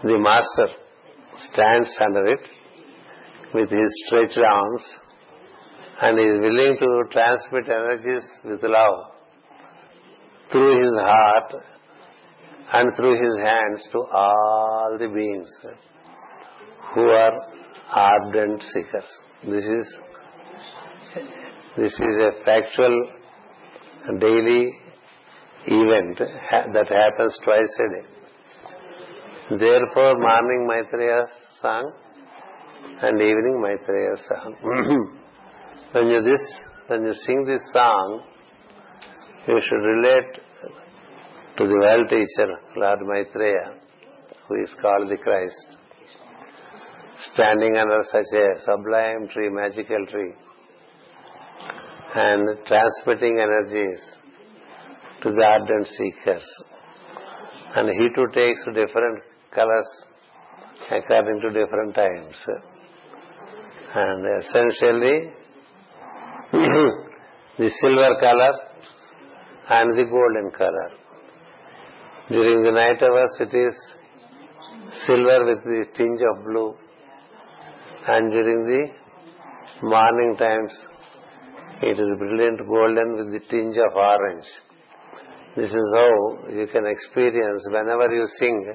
The master stands under it with his stretched arms and is willing to transmit energies with love through his heart and through his hands to all the beings who are ardent seekers. This is this is a factual daily event that happens twice a day. Therefore, morning Maitreya song and evening Maitreya song. (clears throat) when you this when you sing this song, you should relate to the world teacher, Lord Maitreya, who is called the Christ, standing under such a sublime tree, magical tree, and transmitting energies to the ardent seekers. And he too takes different colors according to different times. And essentially, (clears throat) the silver color and the golden color. During the night hours it is silver with the tinge of blue and during the morning times it is brilliant golden with the tinge of orange. This is how you can experience whenever you sing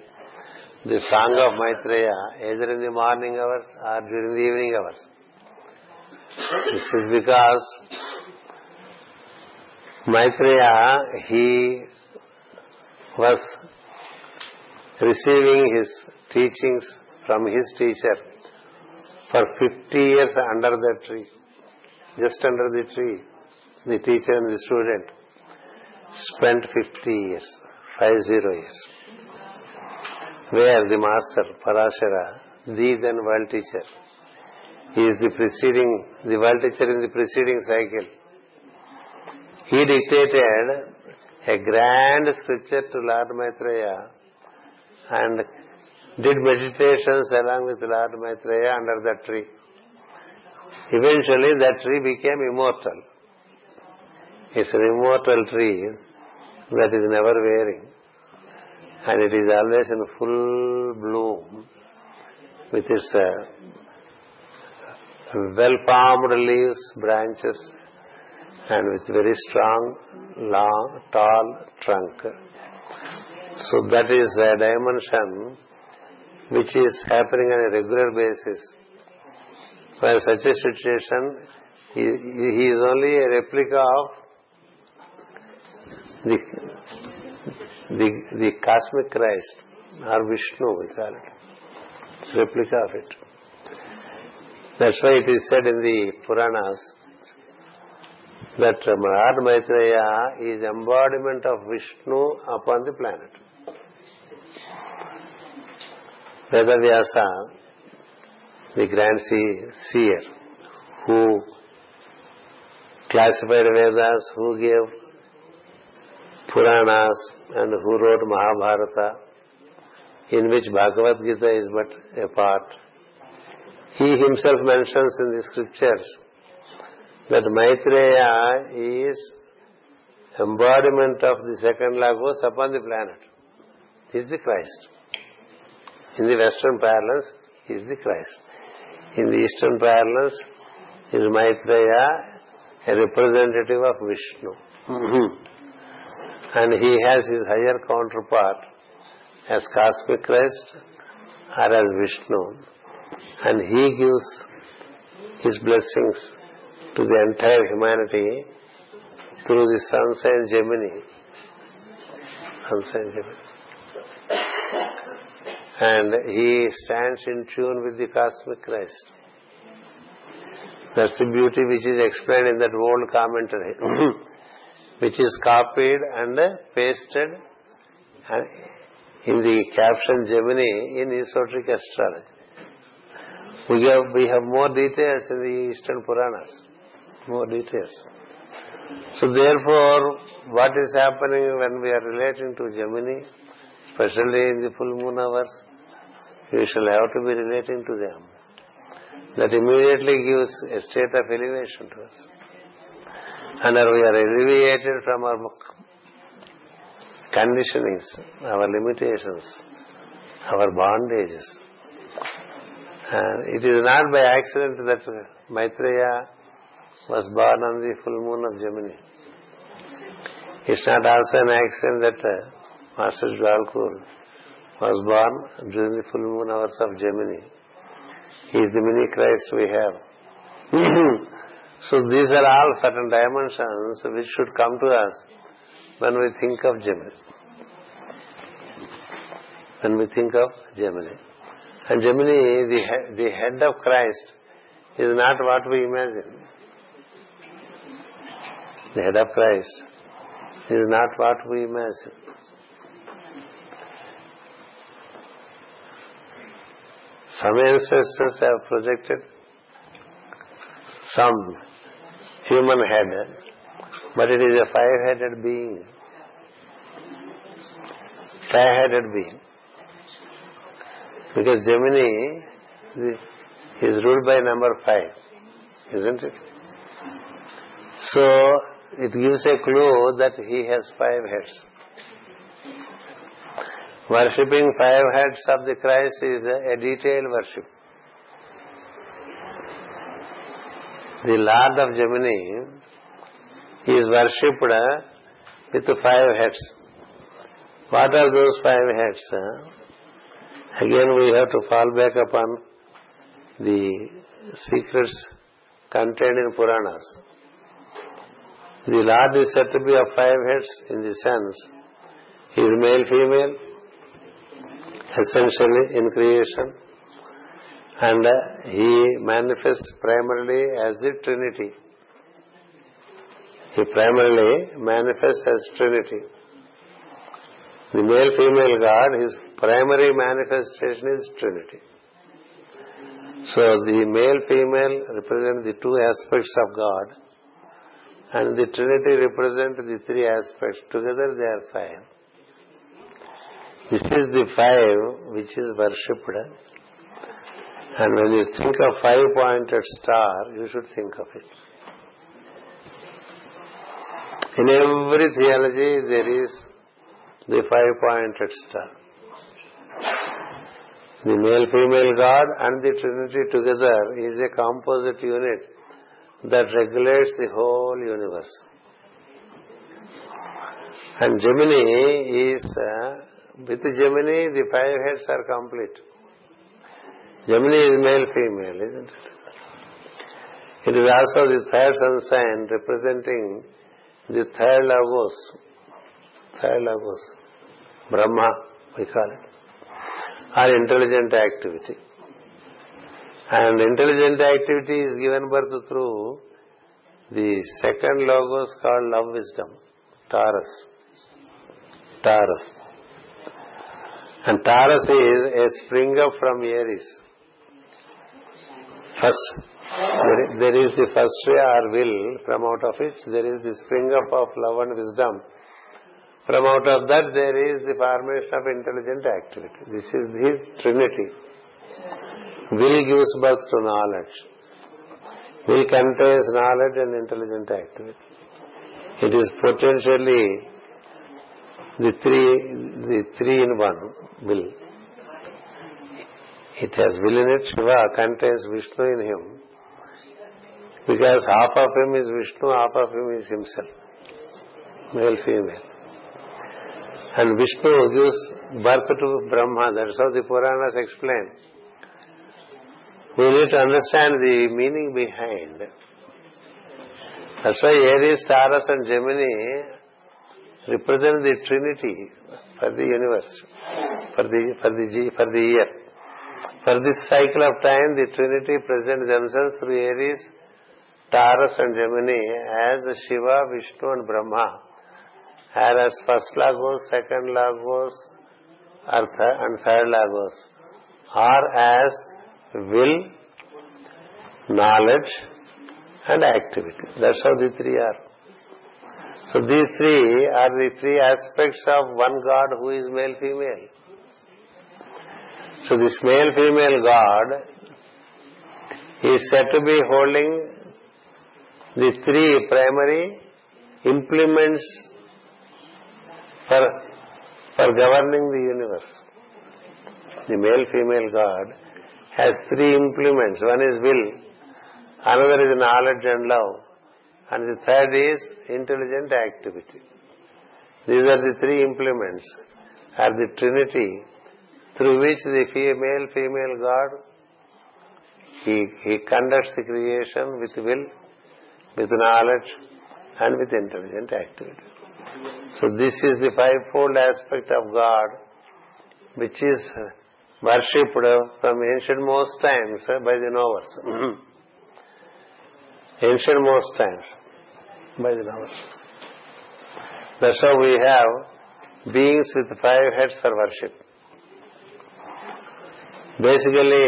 the song of Maitreya either in the morning hours or during the evening hours. This is because Maitreya, he was receiving his teachings from his teacher for 50 years under the tree. Just under the tree, the teacher and the student spent 50 years, five zero years. Where the master, Parashara, the then world teacher, he is the preceding, the world teacher in the preceding cycle. He dictated a grand scripture to Lord Maitreya and did meditations along with Lord Maitreya under that tree. Eventually that tree became immortal. It's an immortal tree that is never wearing. And it is always in full bloom with its uh, well-formed leaves, branches, and with very strong, long, tall trunk. So that is a dimension which is happening on a regular basis. For such a situation, he, he is only a replica of the, the, the cosmic Christ, or Vishnu, we call it. Replica of it. That's why it is said in the Puranas that Lord Maitreya is embodiment of Vishnu upon the planet. Vedavyasa, the grand seer, who classified Vedas, who gave Puranas, and who wrote Mahabharata, in which Bhagavad Gita is but a part. He himself mentions in the scriptures that Maitreya is embodiment of the second Logos upon the planet. He is the Christ. In the Western parlance, is the Christ. In the Eastern parlance, is Maitreya a representative of Vishnu. Mm-hmm. And he has his higher counterpart as cosmic Christ or as Vishnu. And he gives his blessings to the entire humanity through the sun sign Gemini. Sun sign Gemini. And he stands in tune with the cosmic Christ. That's the beauty which is explained in that old commentary, (clears throat) which is copied and pasted in the caption Gemini in esoteric astrology. We have, we have more details in the Eastern Puranas. More details. So therefore, what is happening when we are relating to Gemini, especially in the full moon hours, we shall have to be relating to them. That immediately gives a state of elevation to us. And we are alleviated from our conditionings, our limitations, our bondages. And it is not by accident that Maitreya was born on the full moon of Gemini. It's not also an accident that uh, Master Djwhal Khul was born during the full moon hours of Gemini. He is the mini Christ we have. (clears throat) so these are all certain dimensions which should come to us when we think of Gemini. When we think of Gemini. And Gemini, the, the head of Christ, is not what we imagine. The head of Christ is not what we imagine. Some ancestors have projected some human head, but it is a five-headed being. Five-headed being. Because Gemini is ruled by number five, isn't it? So it gives a clue that he has five heads. Worshipping five heads of the Christ is a detailed worship. The Lord of Gemini is worshipped uh, with five heads. What are those five heads? Uh? Again we have to fall back upon the secrets contained in Puranas. The Lord is said to be of five heads in the sense he is male, female, essentially in creation, and uh, he manifests primarily as the Trinity. He primarily manifests as Trinity. The male female God, his primary manifestation is Trinity. So the male female represent the two aspects of God and the Trinity represent the three aspects. Together they are five. This is the five which is worshipped. And when you think of five-pointed star, you should think of it. In every theology, there is the five-pointed star. The male-female God and the Trinity together is a composite unit that regulates the whole universe. And Gemini is, with Gemini, the five heads are complete. Gemini is male female, isn't it? It is also the third sun sign representing the third logos. Third logos. Brahma, we call it. Or intelligent activity. And intelligent activity is given birth through the second logos called love wisdom, Taurus. Taurus. And Taurus is a spring up from Aries. First, there is the first ray or will, from out of which there is the spring up of love and wisdom. From out of that there is the formation of intelligent activity. This is the Trinity. Will gives birth to knowledge. Will contains knowledge and intelligent activity. It is potentially the three, the three in one will. It has will in it. Shiva contains Vishnu in him. Because half of him is Vishnu, half of him is himself. Male, female. And Vishnu gives birth to Brahma. That's how the Puranas explain. We need to understand the meaning behind. That's why Aries, Taurus and Gemini represent the Trinity. For the universe, for the for the for the year. For this cycle of time, the Trinity present themselves through Aries, Taurus and Gemini as Shiva, Vishnu and Brahma. And as first Logos, second Logos, Artha and third Logos. Or as will, knowledge and activity. That's how the three are. So these three are the three aspects of one God who is male female. So this male female God is said to be holding the three primary implements for, for governing the universe. The male female God has three implements. One is will, another is knowledge and love, and the third is intelligent activity. These are the three implements, are the trinity through which the female female God he, he conducts the creation with will, with knowledge, and with intelligent activity. So this is the fivefold aspect of God, which is worshipped from ancient most times by the knowers. (clears throat) ancient most times by the knowers. That's how we have beings with five heads for worship. Basically,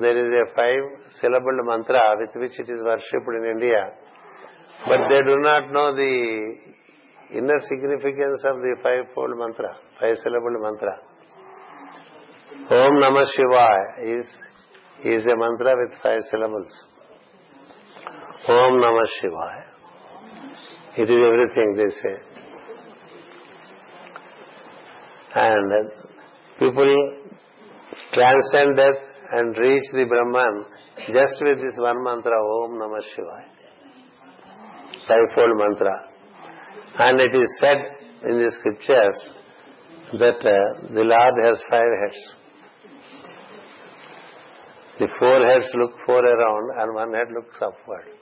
there is a five syllabled mantra with which it is worshipped in India, but they do not know the inner significance of the five-fold mantra, five syllabled mantra. Om Namah Shivaya is, is a mantra with five syllables. Namah Shivaya. It is everything, they say. And people transcend death and reach the Brahman just with this one mantra, Om Namah Shivaya. Fivefold mantra. And it is said in the scriptures that uh, the Lord has five heads. The four heads look four around and one head looks upward.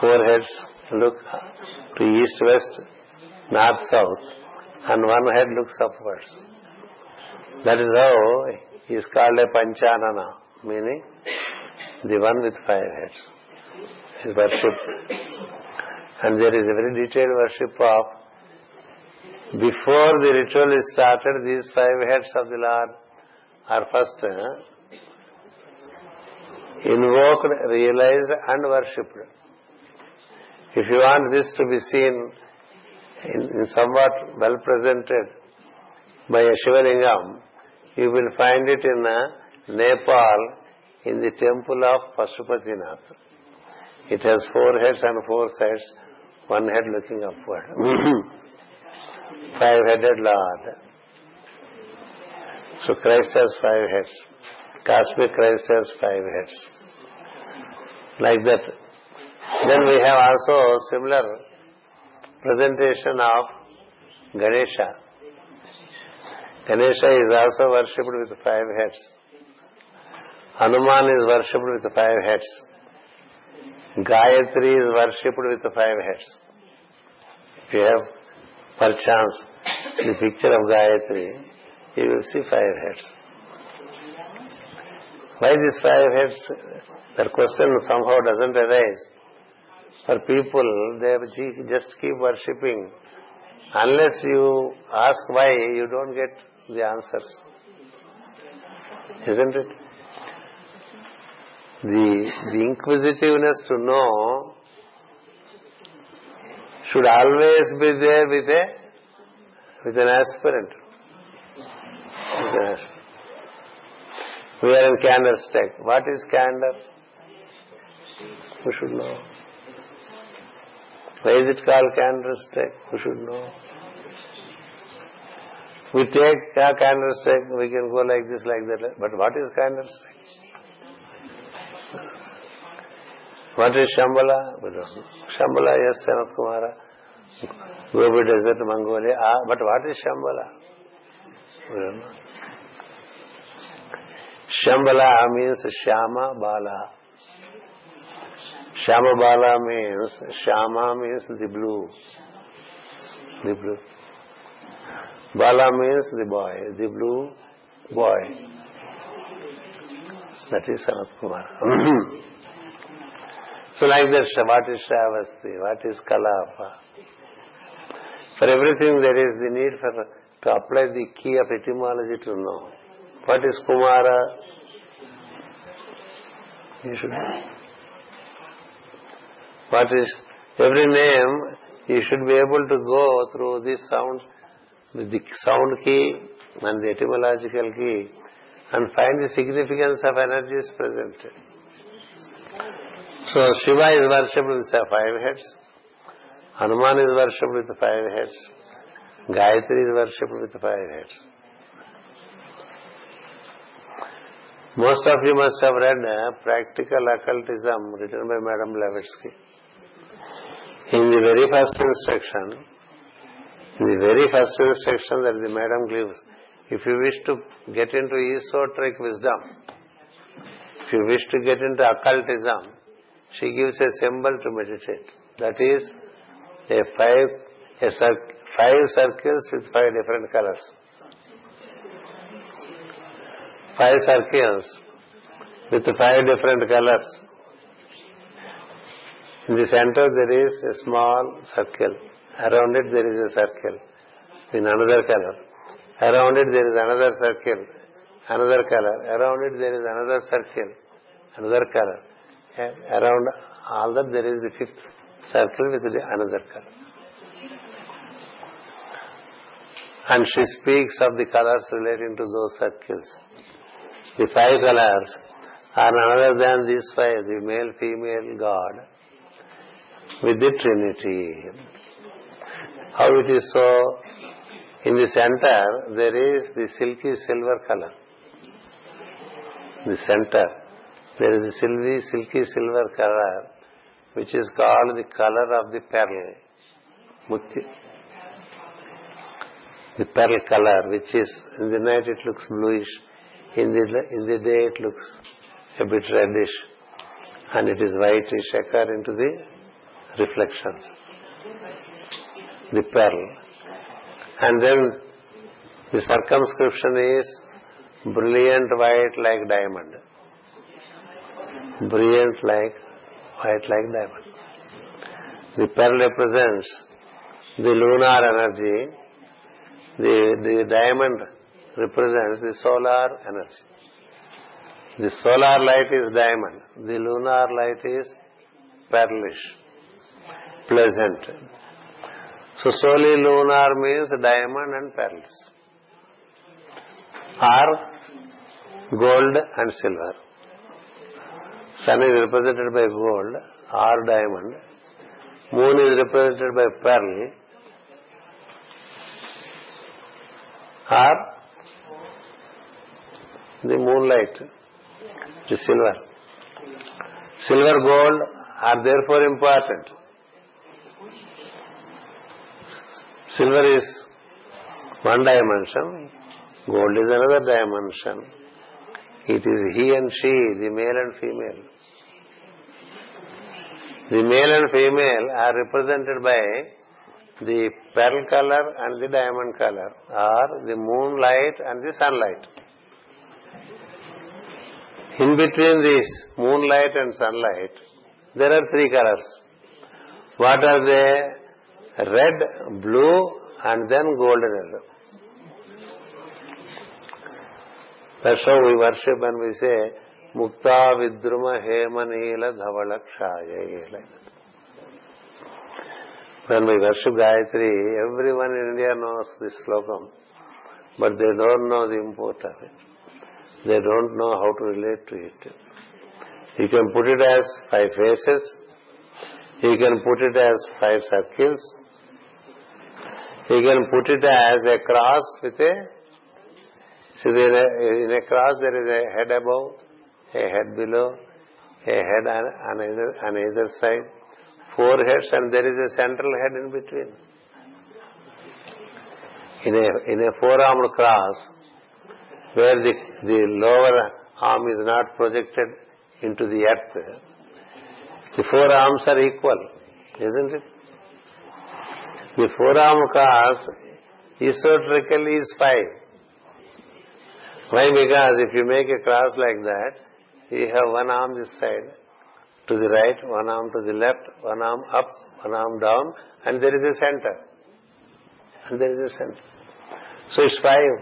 Four heads look to east, west, north, south and one head looks upwards. That is how he is called a Panchanana, meaning the one with five heads. His worship. And there is a very detailed worship of before the ritual is started, these five heads of the Lord are first uh, invoked, realized and worshipped. If you want this to be seen in, in somewhat well presented by a Shivalingam, you will find it in uh, Nepal in the temple of Pashupatinath. It has four heads and four sides, one head looking upward. (clears throat) Five-headed Lord. So Christ has five heads. Cosmic Christ has five heads. Like that. Then we have also similar presentation of Ganesha. Ganesha is also worshipped with five heads. Hanuman is worshipped with five heads. Gayatri is worshipped with five heads. If you have perchance the picture of Gayatri, you will see five heads. Why these five heads? That question somehow doesn't arise. For people, they just keep worshipping. Unless you ask why, you don't get the answers. Isn't it? The, inquisitiveness to know should always be there with a with an aspirant. With an aspirant. We are in Kandersteg. What is Kander? We should know. Why is it called Kandersteg? We should know. We take a Kandersteg, we can go like this, like that. But what is Kandersteg? What is Shambhala? Shambhala, yes, Sanat Kumara. Gobi Desert, Mongolia. Ah, but what is Shambhala? Shambhala means Shama Bala. Shama Bala means, Shama means the blue. The blue. Bala means the boy, the blue boy. That is Sanat Kumar. (clears throat) so like that, what is Shravasti? What is Kalapa? For everything there is the need for to apply the key of etymology to know. What is Kumara? You should. What is every name you should be able to go through this sound the sound key and the etymological key and find the significance of energies present. So Shiva is worshipped with five heads. Hanuman is worshipped with five heads. Gayatri is worshipped with five heads. Most of you must have read uh, Practical Occultism written by Madame Blavatsky. In the very first instruction, in the very first instruction that the madam gives, if you wish to get into esoteric wisdom, if you wish to get into occultism, she gives a symbol to meditate. That is a five, a cir- five circles with five different colors. Five circles with five different colors. In the center there is a small circle Around it there is a circle in another color. Around it there is another circle, another color. Around it there is another circle, another color. Around all that there is the fifth circle with the another color. And she speaks of the colors relating to those circles. The five colors are none other than these five, the male, female, God, with the Trinity. How it is so? In the center, there is the silky silver color. The center, there is the silky, silky silver color, which is called the color of the pearl. The pearl color, which is, in the night it looks bluish, in the, in the day it looks a bit reddish, and it is whitish according to the reflections the pearl. And then the circumscription is brilliant white like diamond. Brilliant like white like diamond. The pearl represents the lunar energy. The, the diamond represents the solar energy. The solar light is diamond. The lunar light is pearlish, pleasant. So solely lunar means diamond and pearls. Or gold and silver. Sun is represented by gold or diamond. Moon is represented by pearl or the moonlight, the silver. Silver, gold are therefore important. Silver is one dimension, gold is another dimension. It is he and she, the male and female. The male and female are represented by the pearl color and the diamond color, or the moonlight and the sunlight. In between these moonlight and sunlight, there are three colors. What are they? red, blue, and then golden yellow. That's how we worship and we say, Mukta Vidruma Hema Neela Dhavala Kshaya. When we worship Gayatri, everyone in India knows this slokam, but they don't know the import of it. They don't know how to relate to it. You can put it as five faces, you can put it as five circles, you can put it as a cross with a, see in a, cross there is a head above, a head below, a head on, on, either, on either side, four heads and there is a central head in between. In a, in a four-armed cross, where the, the lower arm is not projected into the earth, the four arms are equal, isn't it? The forearm cross esoterically is five. Why? Because if you make a cross like that, you have one arm this side, to the right, one arm to the left, one arm up, one arm down, and there is a center. And there is a center. So it's five.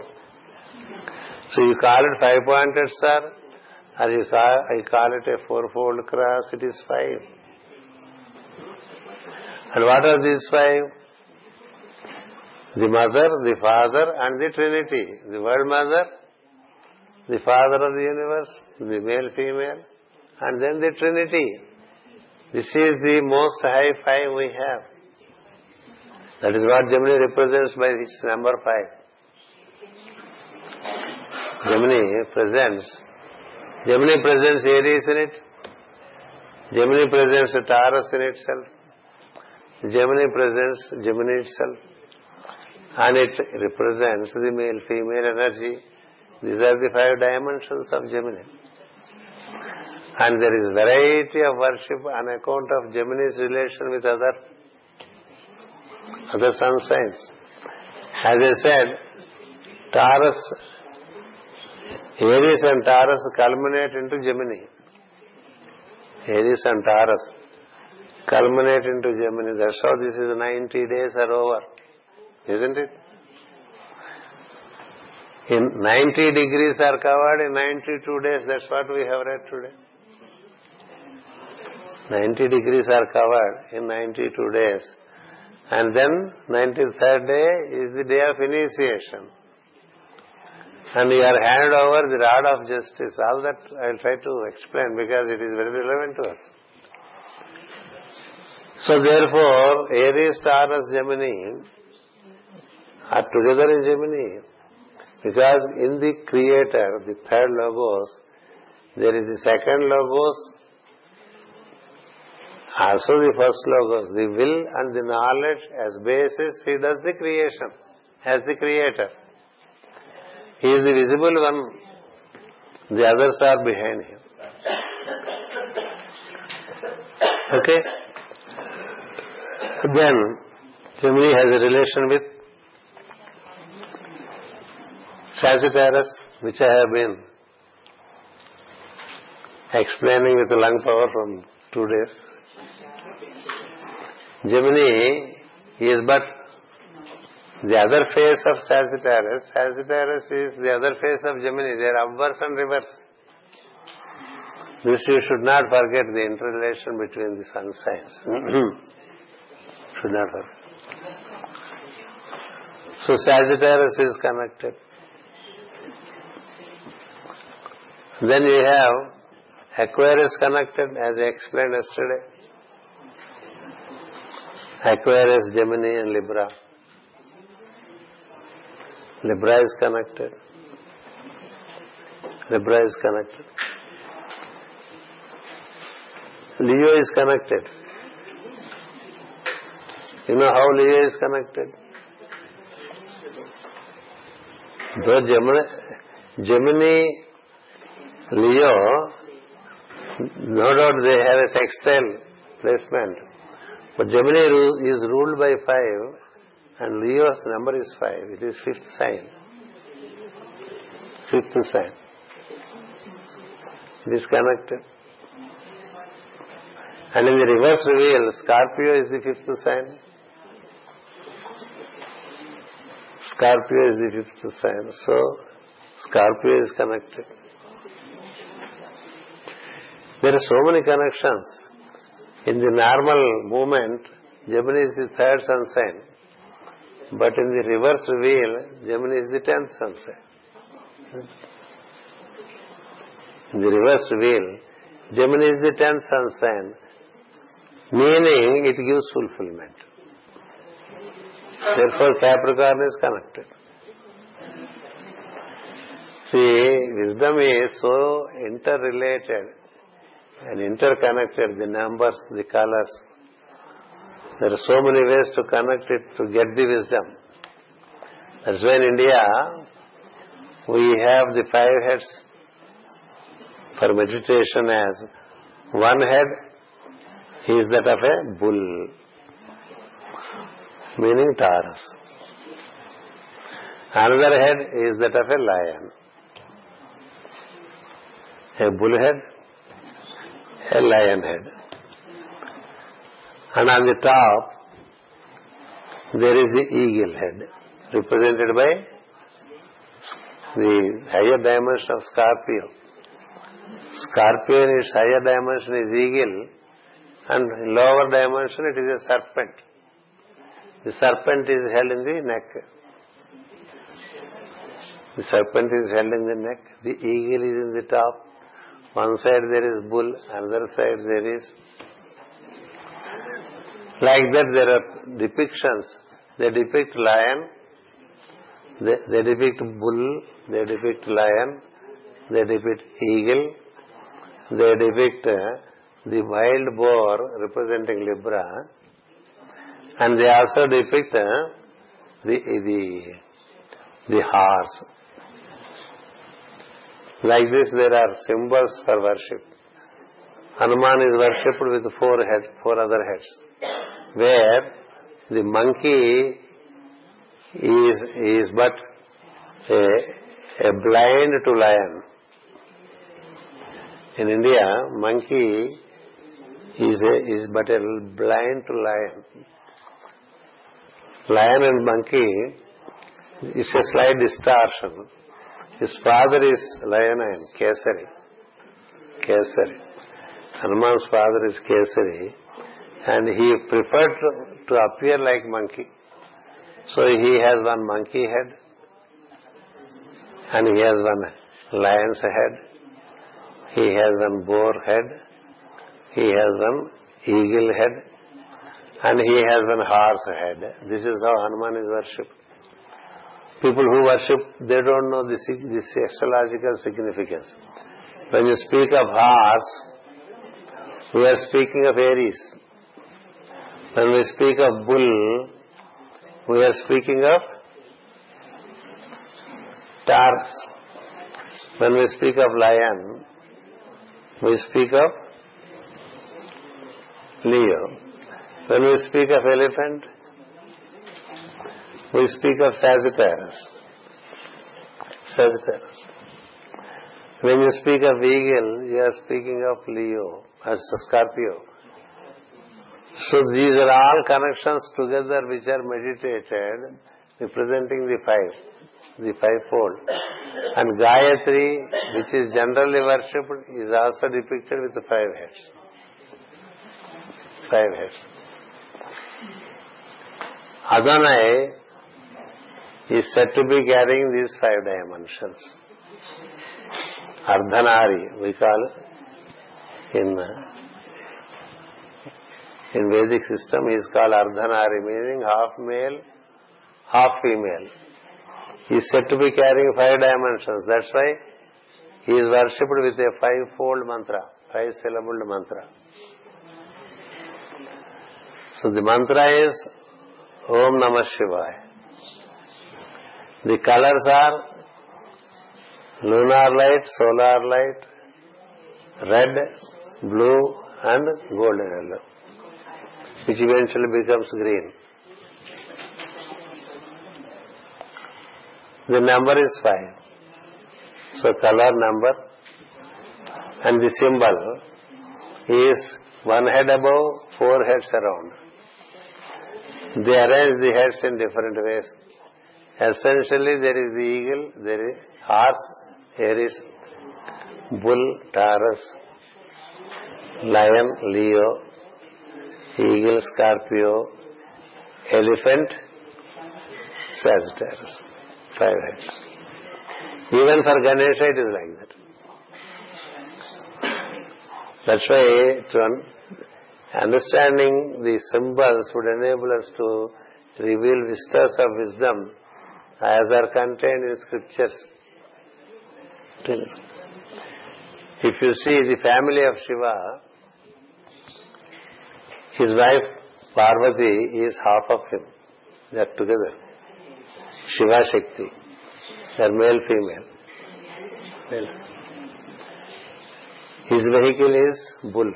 So you call it five-pointed star, or you call, I call it a fourfold cross, it is five. And what are these five? The mother, the father, and the trinity. The world mother, the father of the universe, the male, female, and then the trinity. This is the most high five we have. That is what Gemini represents by its number five. Gemini presents. Gemini presents Aries in it. Gemini presents Taurus in itself. Gemini presents Gemini itself. And it represents the male female energy. These are the five dimensions of Gemini. And there is variety of worship on account of Gemini's relation with other other sun signs. As I said, Taurus, Aries and Taurus culminate into Gemini. Aries and Taurus culminate into Gemini. That's how this is 90 days are over. Isn't it? In 90 degrees are covered in 92 days. That's what we have read today. 90 degrees are covered in 92 days. And then 93rd day is the day of initiation. And you are handed over the rod of justice. All that I'll try to explain because it is very relevant to us. So therefore, Aries, Taurus, Gemini are together in Gemini. Because in the Creator, the third Logos, there is the second Logos also the first logos, the will and the knowledge as basis, he does the creation as the creator. He is the visible one, the others are behind him. Okay? Then, Gemini has a relation with Sagittarius, which I have been explaining with the lung power from two days. Gemini is but the other face of Sagittarius. Sagittarius is the other face of Gemini. They are upwards and reverse. This you should not forget the interrelation between the sun signs. (clears throat) should not forget. So Sagittarius is connected. Then you have Aquarius connected as I explained yesterday. Aquarius, Gemini and Libra. Libra is connected. Libra is connected. Leo is connected. You know how Leo is connected? Though Gemini, Leo, no doubt they have a sextile placement. But Gemini is ruled by five and Leo's number is five. It is fifth sign. Fifth sign. It is connected. And in the reverse reveal, Scorpio is the fifth sign. Scorpio is the fifth sign. So, Scorpio is connected. There are so many connections. In the normal movement, Gemini is the third sun sign. But in the reverse wheel, Gemini is the tenth sun sign. In the reverse wheel, Gemini is the tenth sun sign, meaning it gives fulfillment. Therefore, Capricorn is connected. See, wisdom is so interrelated and interconnected, the numbers, the colors. There are so many ways to connect it to get the wisdom. That's why in India we have the five heads for meditation as one head is that of a bull, meaning Taurus. Another head is that of a lion. A bull head, a lion head. And on the top, there is the eagle head, represented by the higher dimension of Scorpio. Scorpio in its higher dimension is eagle, and lower dimension it is a serpent. The serpent is held in the neck. The serpent is held in the neck. The eagle is in the top. One side there is bull, another side there is. Like that there are depictions. They depict lion, they, they depict bull, they depict lion, they depict eagle, they depict uh, the wild boar representing Libra, and they also depict uh, the the the horse. Like this, there are symbols for worship. Hanuman is worshipped with four head, four other heads, where the monkey is is but a, a blind to lion. In India, monkey is a, is but a blind to lion. Lion and monkey is a slight distortion. His father is lion and Kesari. Kesari. Hanuman's father is Kesari and he preferred to, to appear like monkey. So he has one monkey head and he has one lion's head. He has one boar head he has one eagle head and he has one horse head. This is how Hanuman is worshipped. People who worship, they don't know this, this astrological significance. When you speak of horse, we are speaking of Aries. When we speak of bull, we are speaking of Taurus. When we speak of lion, we speak of Leo. When we speak of elephant, we speak of Sagittarius. Sagittarius. When you speak of eagle, you are speaking of Leo as Scorpio. So these are all connections together which are meditated, representing the five, the fivefold. And Gayatri, which is generally worshipped, is also depicted with the five heads five heads. Adonai is said to be carrying these five dimensions. Ardhanari, we call in in Vedic system, he is called Ardhanari, meaning half male, half female. He is said to be carrying five dimensions. That's why he is worshipped with a five-fold mantra, five-syllabled mantra. So the mantra is Om Namah Shivaya. The colors are lunar light, solar light, red, blue and golden yellow, which eventually becomes green. The number is five. So color number and the symbol is one head above, four heads around. They arrange the heads in different ways. Essentially, there is the eagle, there is horse, Aries, bull, Taurus, lion, Leo, eagle, Scorpio, elephant, Sagittarius. Five. Even for Ganesha, it is like that. That's why Understanding the symbols would enable us to reveal vistas of wisdom as are contained in scriptures. If you see the family of Shiva, his wife Parvati is half of him. They are together. Shiva Shakti. They are male, female. Male. His vehicle is bull.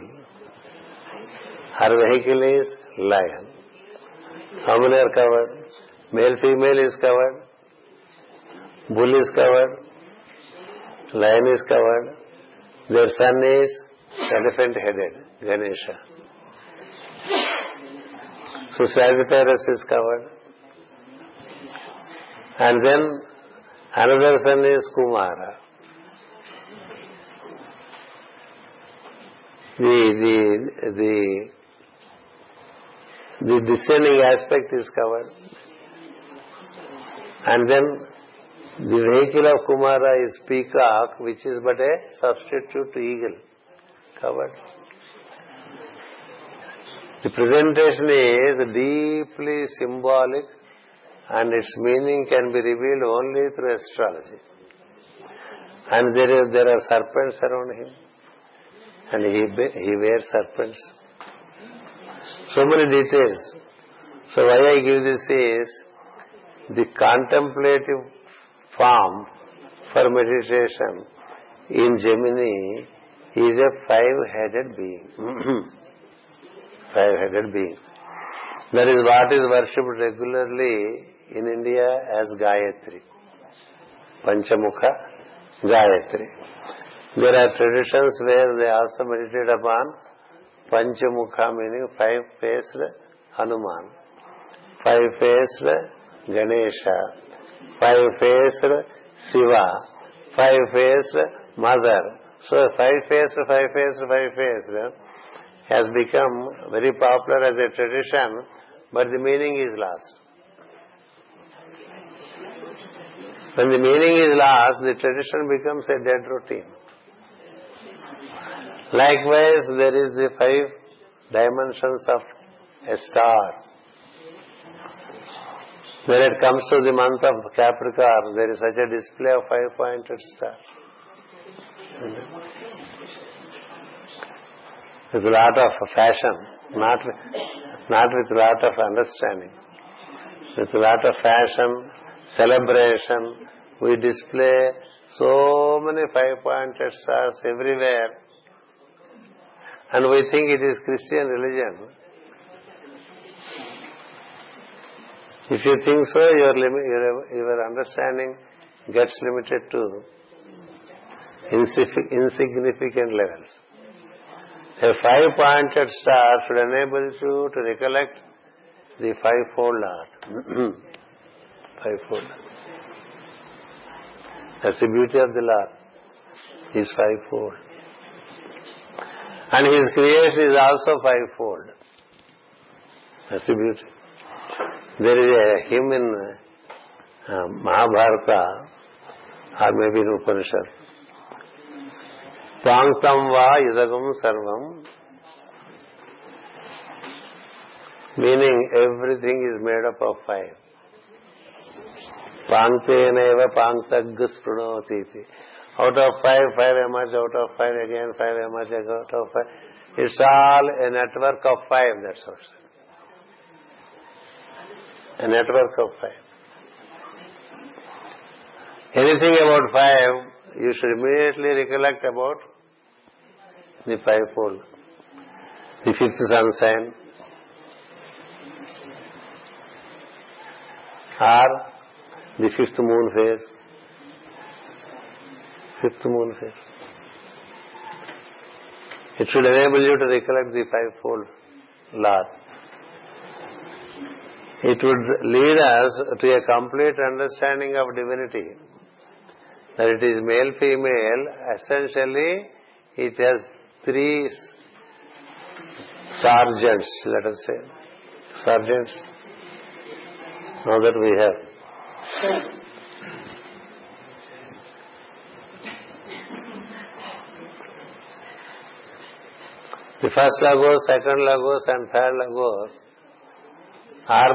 Her vehicle is lion. How many are covered? Male, female is covered. Bull is covered. Lion is covered. Their son is elephant headed, Ganesha. So Sagittarius is covered. And then another son is Kumara. The, the, the, the descending aspect is covered. And then the vehicle of Kumara is peacock, which is but a substitute to eagle. Covered. The presentation is deeply symbolic and its meaning can be revealed only through astrology. And there, there are serpents around him. And he, he wears serpents. So many details. So why I give this is the contemplative form for meditation in Gemini is a five-headed being. (clears throat) five-headed being. That is what is worshipped regularly in India as Gayatri. Panchamukha Gayatri. There are traditions where they also meditate upon Panchamukha meaning five-faced Hanuman, five-faced Ganesha, five-faced Shiva, five-faced Mother. So five-faced, five-faced, five-faced has become very popular as a tradition, but the meaning is lost. When the meaning is lost, the tradition becomes a dead routine. Likewise, there is the five dimensions of a star. When it comes to the month of Capricorn, there is such a display of five-pointed star with a lot of fashion, not not with a lot of understanding. With a lot of fashion, celebration, we display so many five-pointed stars everywhere, and we think it is Christian religion. If you think so, your, understanding gets limited to insignificant levels. A five-pointed star should enable you to recollect the fivefold Lord. (clears throat) fivefold. That's the beauty of the Lord. He's fivefold. And His creation is also fivefold. That's the beauty. there is a hymn in uh, Mahabharata or maybe in Upanishad. Sanktam va yudagam sarvam meaning everything is made up of fire. Pankteneva panktagus pranotiti. Out of fire, fire emerges, out of fire again, fire emerges, out of fire. It's all a network of fire, that's what. a network of five. Anything about five, you should immediately recollect about the fivefold, the fifth sun sign, or the fifth moon phase. Fifth moon phase. It should enable you to recollect the fivefold law. It would lead us to a complete understanding of divinity. That it is male female, essentially it has three sergeants, let us say. Sergeants. Now that we have. The first logos, second logos and third logos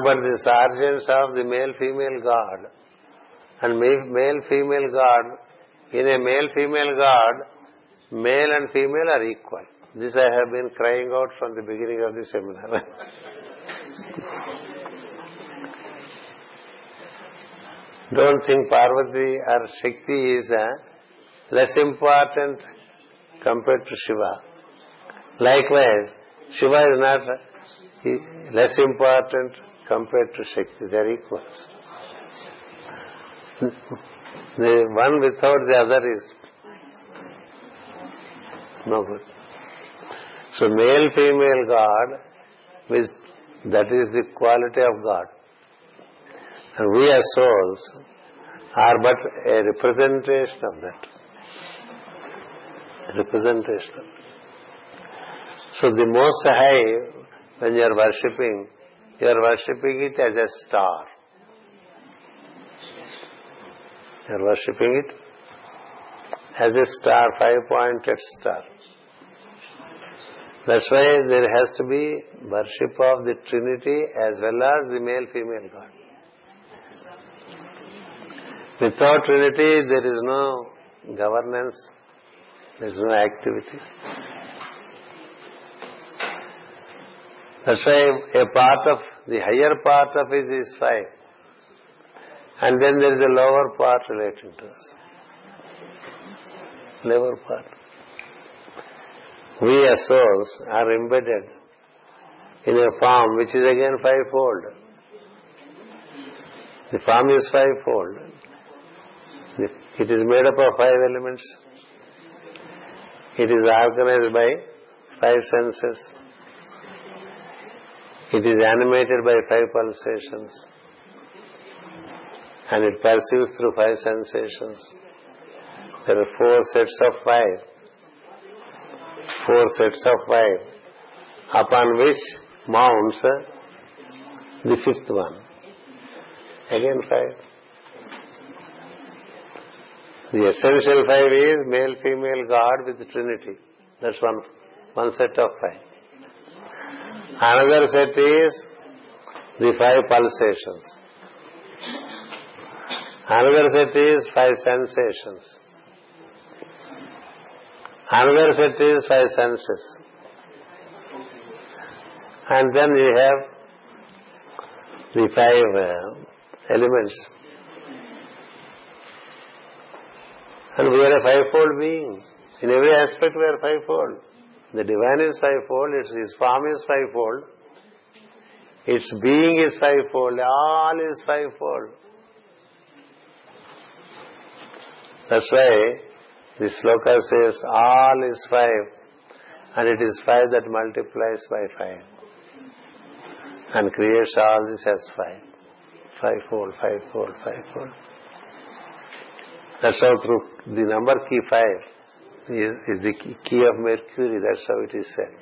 but the sergeants of the male-female god. And male-female god, in a male-female god, male and female are equal. This I have been crying out from the beginning of the seminar. (laughs) Don't think Parvati or Shakti is uh, less important compared to Shiva. Likewise, Shiva is not uh, less important compared to Shakti. They are equals. The one without the other is no good. So male, female God, is, that is the quality of God. And we as souls are but a representation of that. Representation. So the most high, when you are worshipping, you are worshipping it as a star. You are worshipping it as a star, five-pointed star. That's why there has to be worship of the Trinity as well as the male-female God. Without Trinity, there is no governance, there is no activity. That's why a part of, the higher part of it is five. And then there is a lower part relating to us. Lower part we as souls are embedded in a form which is again fivefold. The form is fivefold. It is made up of five elements. It is organized by five senses. It is animated by five pulsations. And it perceives through five sensations. There are four sets of five four sets of five, upon which mounts uh, the fifth one. Again five. The essential five is male, female, God with Trinity. That's one, one set of five. Another set is the five pulsations. Another set is five sensations. Another set is five senses. And then you have the five uh, elements. And we are a fivefold being. In every aspect we are fivefold. The divine is fivefold, its, its form is fivefold, its being is fivefold, all is fivefold. That's why the sloka says all is five and it is five that multiplies by five and creates all this as five. Fivefold, fivefold, fivefold. That's how through the number key five is, the key of Mercury. That's how it is said.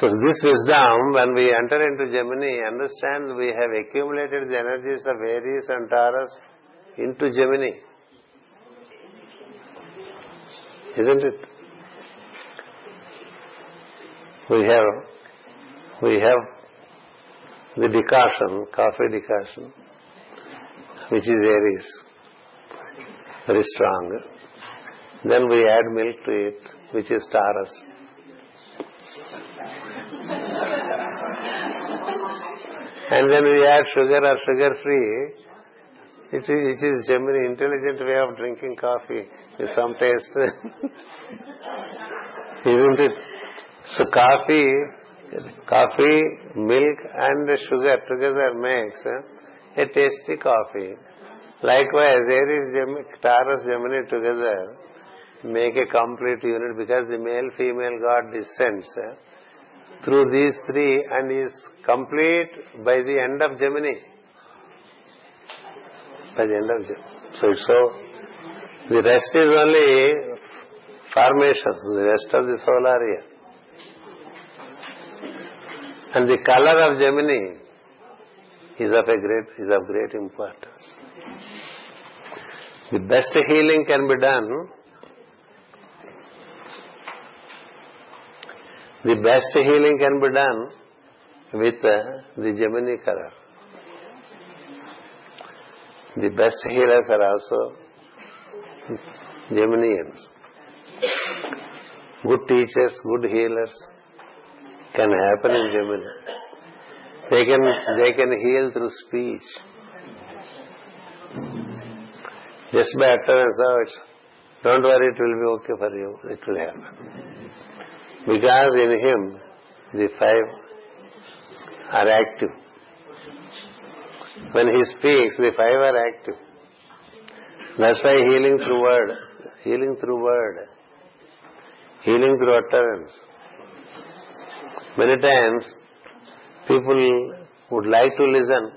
So this wisdom, when we enter into Gemini, understand we have accumulated the energies of Aries and Taurus into Gemini. isn't it? We have we have the decoction, coffee decoction, which is Aries, very strong. Then we add milk to it, which is Taurus. and then we add sugar or sugar free, it is, it is a very intelligent way of drinking coffee with some taste. (laughs) Isn't it? So coffee, coffee, milk and sugar together makes a tasty coffee. Likewise, there is Taurus Gemini together make a complete unit because the male female god descends eh, through these three and is complete by the end of Gemini by the end of it. So it's so, the rest is only formations, the rest of the solar year. And the color of Gemini is of a great, is of great importance. The best healing can be done the best healing can be done with uh, the Gemini color. The best healers are also Geminians. Good teachers, good healers can happen in Gemini. They can they can heal through speech. Just by utterance, oh, don't worry, it will be okay for you. It will happen. Because in him, the five are active. When he speaks, the five are active. That's why healing through word, healing through word, healing through utterance. Many times people would like to listen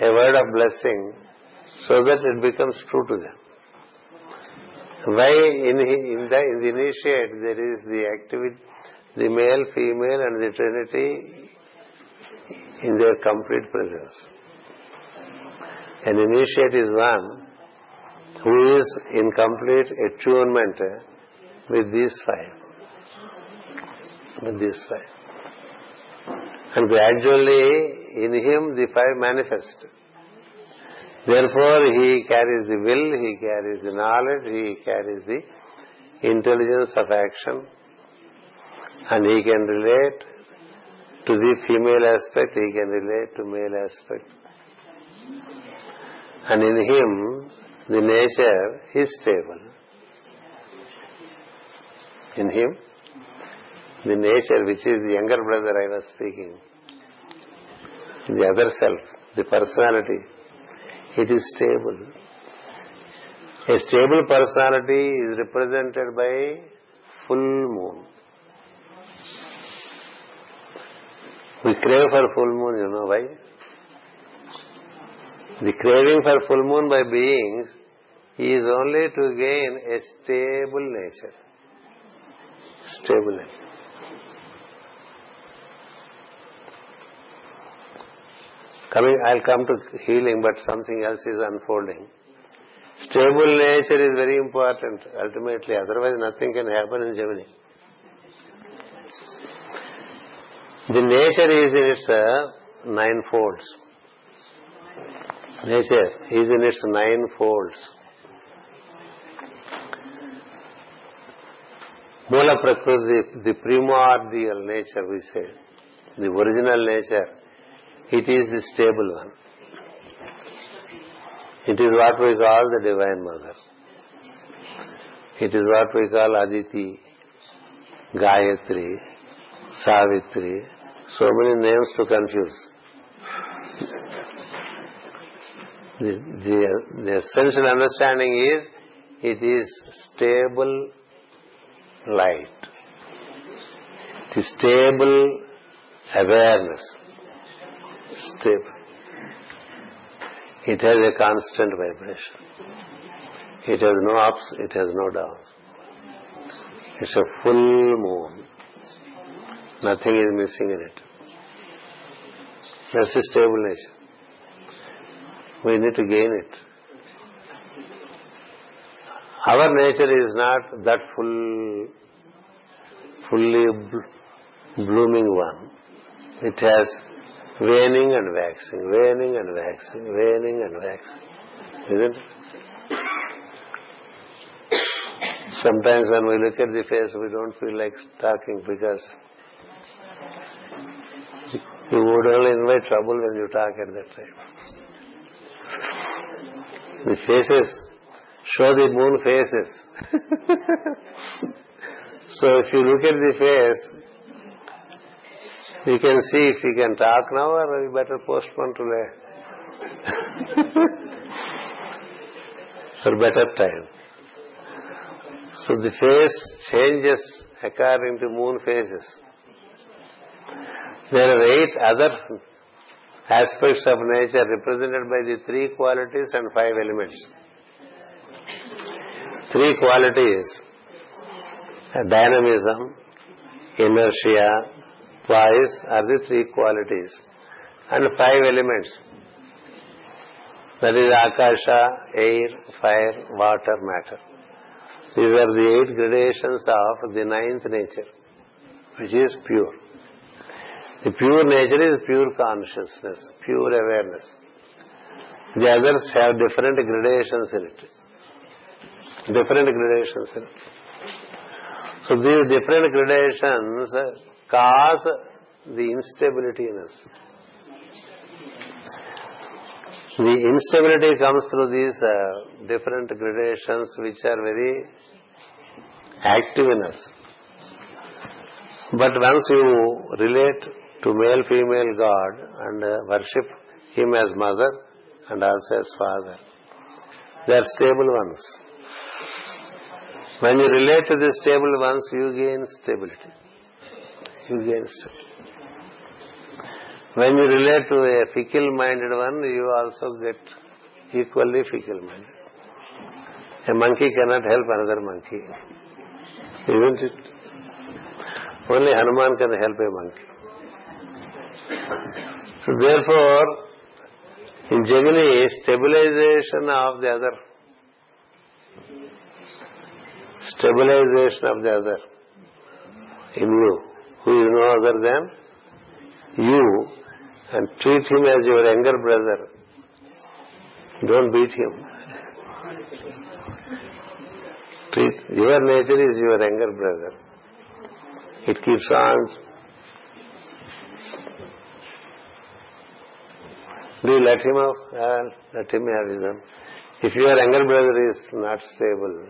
a word of blessing so that it becomes true to them. Why in, in, the, in the initiate there is the activity, the male, female and the trinity in their complete presence. An initiate is one who is in complete attunement with these five. With these five. And gradually in him the five manifest. Therefore, he carries the will, he carries the knowledge, he carries the intelligence of action, and he can relate to the female aspect, he can relate to male aspect. And in him, the nature is stable. In him, the nature which is the younger brother I was speaking, the other self, the personality, it is stable. A stable personality is represented by full moon. We crave for full moon, you know why? The craving for full moon by beings is only to gain a stable nature. Nature. Coming, I'll come to healing, but something else is unfolding. Stable nature is very important ultimately, otherwise nothing can happen in Gemini. The nature is in its uh, nine folds. Nature is in its nine folds. Mula Prakriti, the primordial nature we say, the original nature it is the stable one. It is what we call the Divine Mother. It is what we call Aditi, Gayatri, Savitri. So many names to confuse. The, the, the essential understanding is it is stable light. It is stable awareness stable. It has a constant vibration. It has no ups, it has no downs. It's a full moon. Nothing is missing in it. That's a stable nature. We need to gain it. Our nature is not that full, fully blooming one. It has waning and waxing, waning and waxing, waning and waxing. Isn't it? Sometimes when we look at the face, we don't feel like talking because you would only invite trouble when you talk at that time. The faces show the moon faces. (laughs) so if you look at the face, we can see if we can talk now or we better postpone today. For better time. So the face changes according to moon phases. There are eight other aspects of nature represented by the three qualities and five elements. Three qualities dynamism, inertia, Wise are the three qualities and five elements. That is Akasha, air, fire, water, matter. These are the eight gradations of the ninth nature, which is pure. The pure nature is pure consciousness, pure awareness. The others have different gradations in it. Different gradations in it. So these different gradations cause the instability in us. The instability comes through these uh, different gradations which are very active in us. But once you relate to male female God and uh, worship Him as mother and also as father, They are stable ones. When you relate to the stable ones, you gain stability. You gain stability. When you relate to a fickle-minded one, you also get equally fickle-minded. A monkey cannot help another monkey. Isn't it? Only Hanuman can help a monkey. So therefore, in Gemini, stabilization of the other. Stabilization of the other. In you. Who you know other than you and treat him as your younger brother. Don't beat him. Treat, your nature is your younger brother. It keeps on. Do you let him off? Well, let him have his own. If your younger brother is not stable,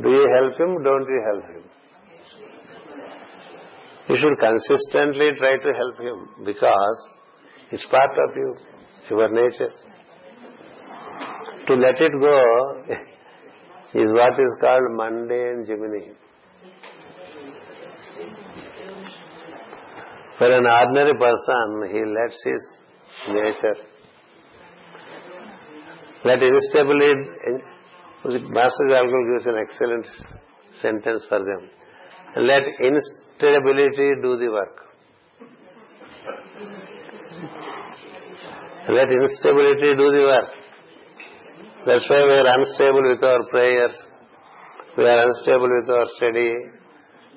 do you help him? Don't you help him? You should consistently try to help him because it's part of you, your nature. To let it go (laughs) is what is called mundane Gemini. For an ordinary person, he lets his nature. Let instability, Master Djwhal Khul gives an excellent sentence for them. Let instability do the work. Let instability do the work. That's why we are unstable with our prayers. We are unstable with our study.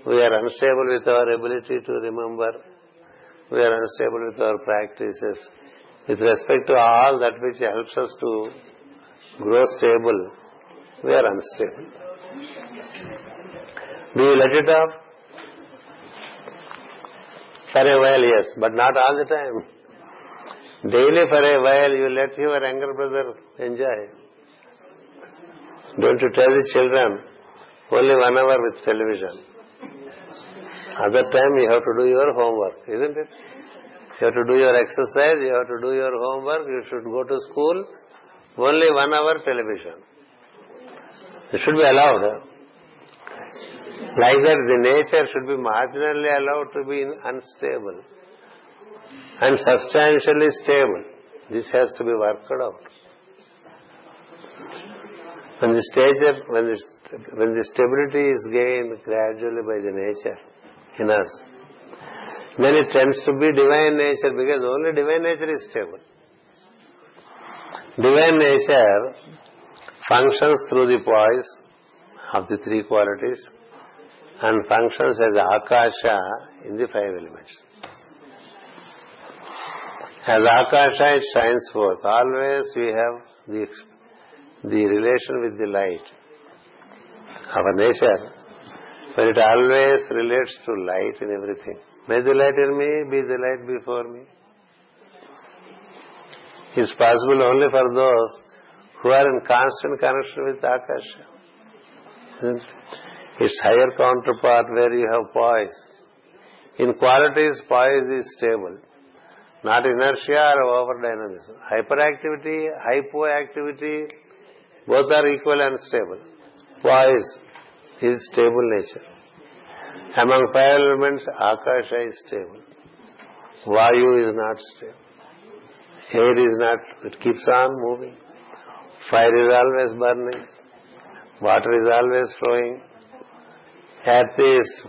We are unstable with our ability to remember. We are unstable with our practices. With respect to all that which helps us to grow stable, we are unstable. Do you let it? For a while, yes, but not all the time. Daily for a while you let your younger brother enjoy. Don't you tell the children, only one hour with television. Other time you have to do your homework, isn't it? You have to do your exercise, you have to do your homework, you should go to school. Only one hour television. It should be allowed. That, the nature should be marginally allowed to be unstable and substantially stable. This has to be worked out. When the stage, when the, when the stability is gained gradually by the nature in us, then it tends to be divine nature because only divine nature is stable. Divine nature functions through the poise of the three qualities and functions as akasha in the five elements. As Akasha it shines forth. Always we have the, the relation with the light. Our nature, but it always relates to light in everything. May the light in me be the light before me. It's possible only for those who are in constant connection with Akasha. Its higher counterpart where you have poise. In qualities, poise is stable not inertia or over dynamism. Hyperactivity, hypoactivity, both are equal and stable. Poise is stable nature. Among five elements, Akasha is stable. Vayu is not stable. Air is not, it keeps on moving. Fire is always burning. Water is always flowing. Earth is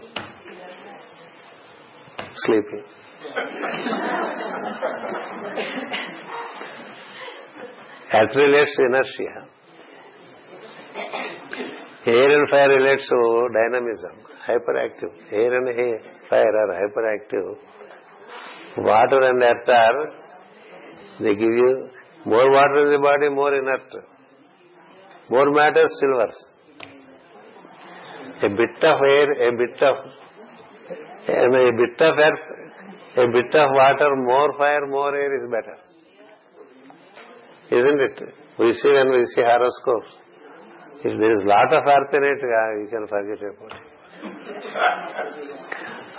sleeping. Earth relates to inertia. Air and fire relates to dynamism, hyperactive. Air and fire are hyperactive. Water and earth are, they give you more water in the body, more inert. More matter, still worse. A bit of air, a bit of, a bit of earth, a bit of water, more fire, more air is better. Isn't it? We see when we see horoscopes. If there is lot of earth in it, you can forget about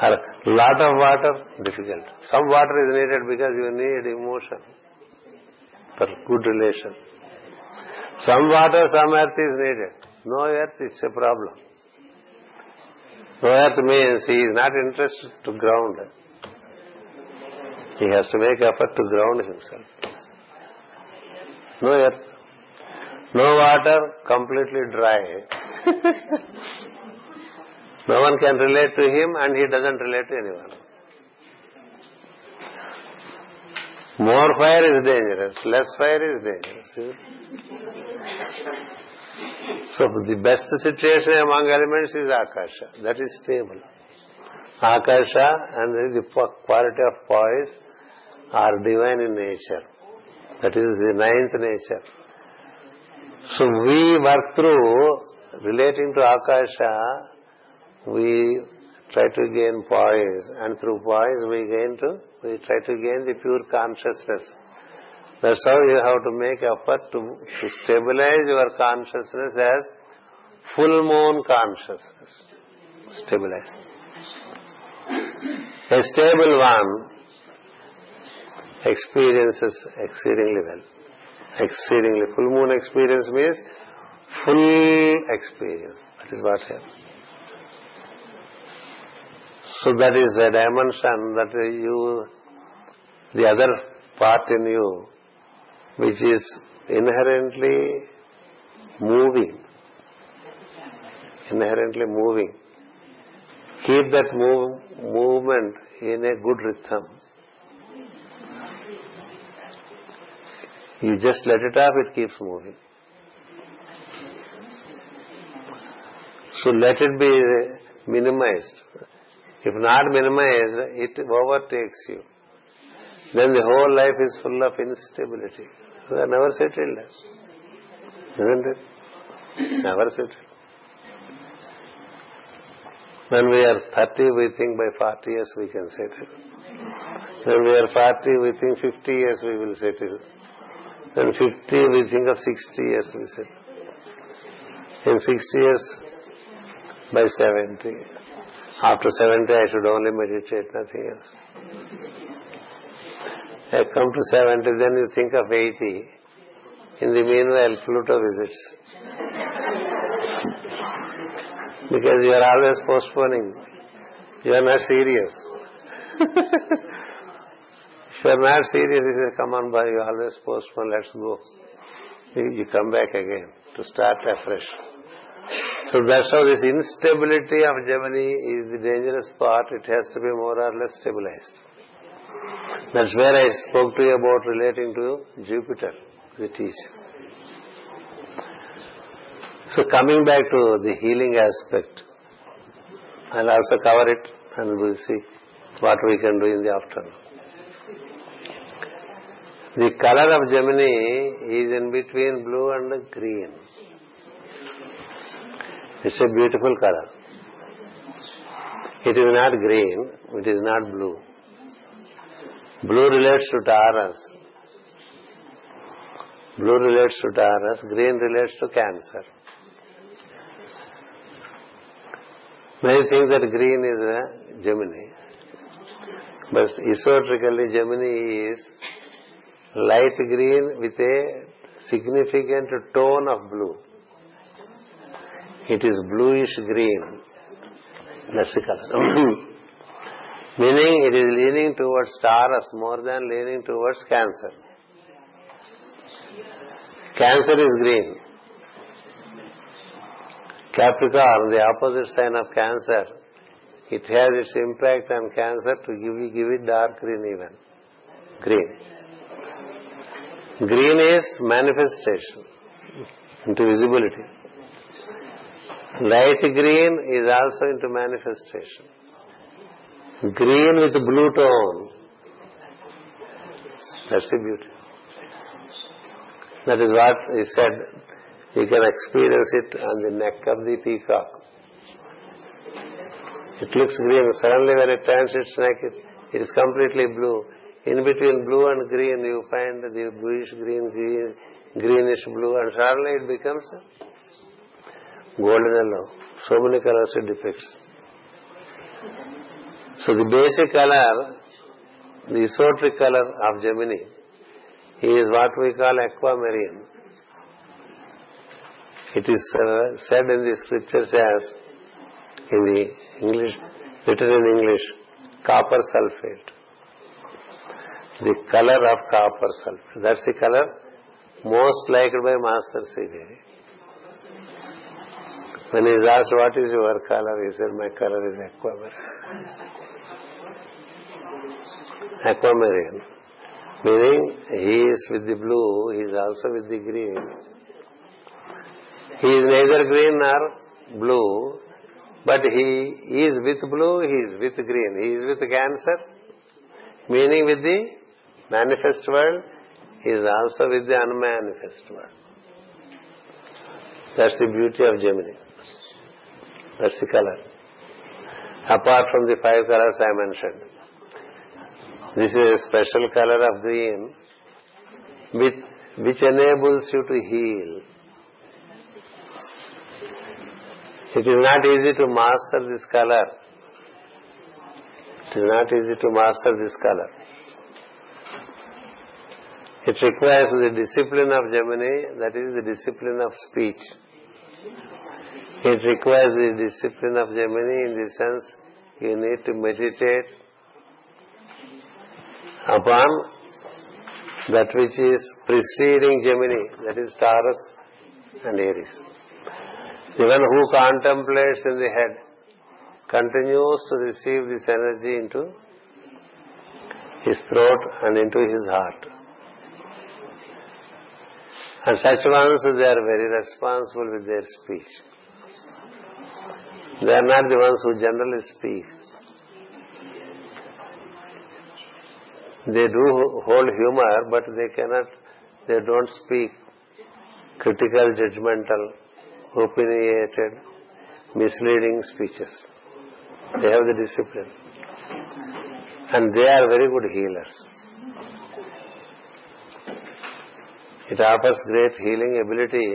(laughs) it. lot of water, difficult. Some water is needed because you need emotion for good relation. Some water, some earth is needed. No earth, it's a problem. Earth means he is not interested to ground. He has to make effort to ground himself. No earth. No water, completely dry. (laughs) no one can relate to him and he doesn't relate to anyone. More fire is dangerous, less fire is dangerous. (laughs) So the best situation among elements is Akasha. That is stable. Akasha and the quality of poise are divine in nature. That is the ninth nature. So we work through relating to Akasha, we try to gain poise and through poise we gain to, we try to gain the pure consciousness. That's how you have to make effort to, to stabilize your consciousness as full moon consciousness. Stabilize. A stable one experiences exceedingly well. Exceedingly. Full moon experience means full experience. That is what happens. So that is a dimension that you, the other part in you, which is inherently moving. Inherently moving. Keep that move, movement in a good rhythm. You just let it off, it keeps moving. So let it be minimized. If not minimized, it overtakes you. Then the whole life is full of instability. You are never settled. Isn't it? Never settled. When we are 30, we think by 40 years we can settle. When we are 40, we think 50 years we will settle. When 50, we think of 60 years, we said. In 60 years, by 70. After 70, I should only meditate, nothing else. I come to 70, then you think of 80. In the meanwhile, Pluto visits. because you are always postponing. You are not serious. If you are not serious, he says, come on boy, you always postpone, let's go. You come back again to start afresh. So that's how this instability of Gemini is the dangerous part. It has to be more or less stabilized. That's where I spoke to you about relating to Jupiter, the teacher. So coming back to the healing aspect, I'll also cover it and we'll see what we can do in the afternoon. The color of Gemini is in between blue and green. It's a beautiful color. It is not green, it is not blue. Blue relates to Taurus. Blue relates to Taurus, green relates to Cancer. Many think that green is a Gemini. But esoterically, Gemini is light green with a significant tone of blue. It is bluish green. That's. (clears throat) Meaning it is leaning towards Taurus more than leaning towards Cancer. Cancer is green. Capricorn, the opposite sign of Cancer, it has its impact on Cancer to give, it dark green even. Green. Green is manifestation into visibility. Light green is also into manifestation. Green with blue tone. That's the beauty. That is what he said. You can experience it on the neck of the peacock. It looks green. Suddenly when it turns its neck, it is completely blue. In between blue and green, you find the bluish green, green, greenish blue, and suddenly it becomes golden yellow. So many colors it depicts. So the basic color, the esoteric color of Gemini, is what we call aquamarine. It is uh, said in the scriptures as, in the English, written in English, copper sulfate. The color of copper sulfate. That's the color most liked by Master C.V. When he is asked, what is your color? He said, my color is aquamarine. Aquamarine. Meaning, he is with the blue, he is also with the green. He is neither green nor blue, but he is with blue, he is with green. He is with cancer, meaning with the manifest world, he is also with the unmanifest world. That's the beauty of Gemini. That's the color. Apart from the five colors I mentioned. This is a special color of green which, which enables you to heal. It is not easy to master this color. It is not easy to master this color. It requires the discipline of Gemini, that is the discipline of speech. It requires the discipline of Gemini in the sense you need to meditate upon that which is preceding Gemini, that is Taurus and Aries. The one who contemplates in the head continues to receive this energy into his throat and into his heart. And such ones, they are very responsible with their speech. They are not the ones who generally speak. They do hold humor, but they cannot, they don't speak critical, judgmental, opinionated, misleading speeches. They have the discipline. And they are very good healers. It offers great healing ability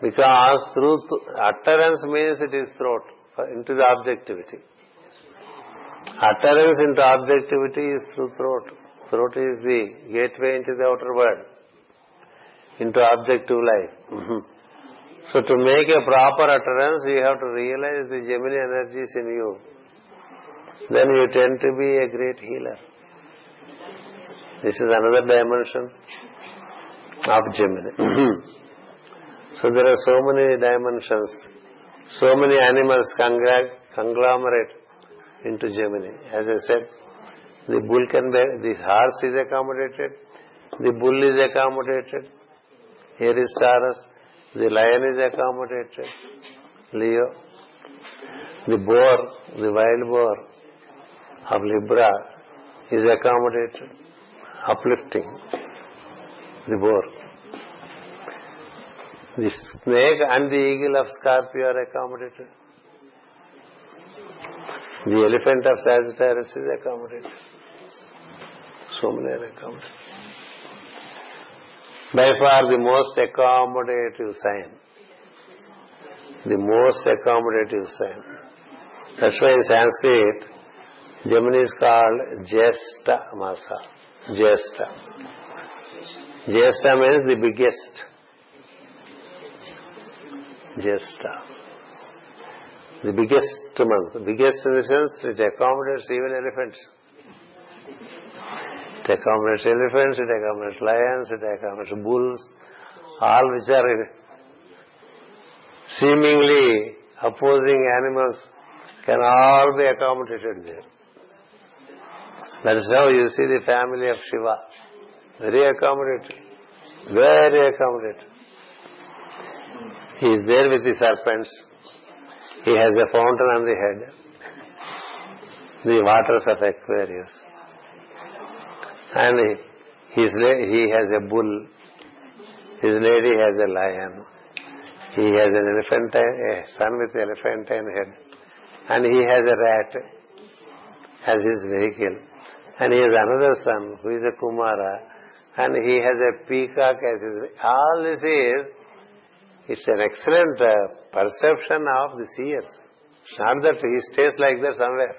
because through utterance means it is throat into the objectivity. Utterance into objectivity is through throat. Throat is the gateway into the outer world, into objective life. Mm-hmm. So to make a proper utterance, you have to realize the Gemini energies in you. Then you tend to be a great healer. This is another dimension of Gemini. Mm-hmm. so there are so many dimensions, so many animals conglomerate into Gemini. As I said, the bull can be, the horse is accommodated, the bull is accommodated, here is Taurus, the lion is accommodated, Leo, the boar, the wild boar of Libra is accommodated, uplifting the boar. The snake and the eagle of Scorpio are accommodated. The elephant of Sagittarius is accommodated. So many are accommodated. By far the most accommodative sign. The most accommodative sign. That's why in Sanskrit, Gemini is called Jesta Masa. Jesta. Jesta means the biggest. Jesta the biggest month. The biggest in the sense it accommodates even elephants. It accommodates elephants, it accommodates lions, it accommodates bulls, all which are seemingly opposing animals can all be accommodated there. That is how you see the family of Shiva. Very accommodated. Very accommodated. He is there with the serpents. He has a fountain on the head, the waters of Aquarius. And his, he has a bull, his lady has a lion, he has an elephantine, a son with elephantine head, and he has a rat as his vehicle. And he has another son who is a Kumara, and he has a peacock as his. All this is it's an excellent uh, perception of the stays like that somewhere.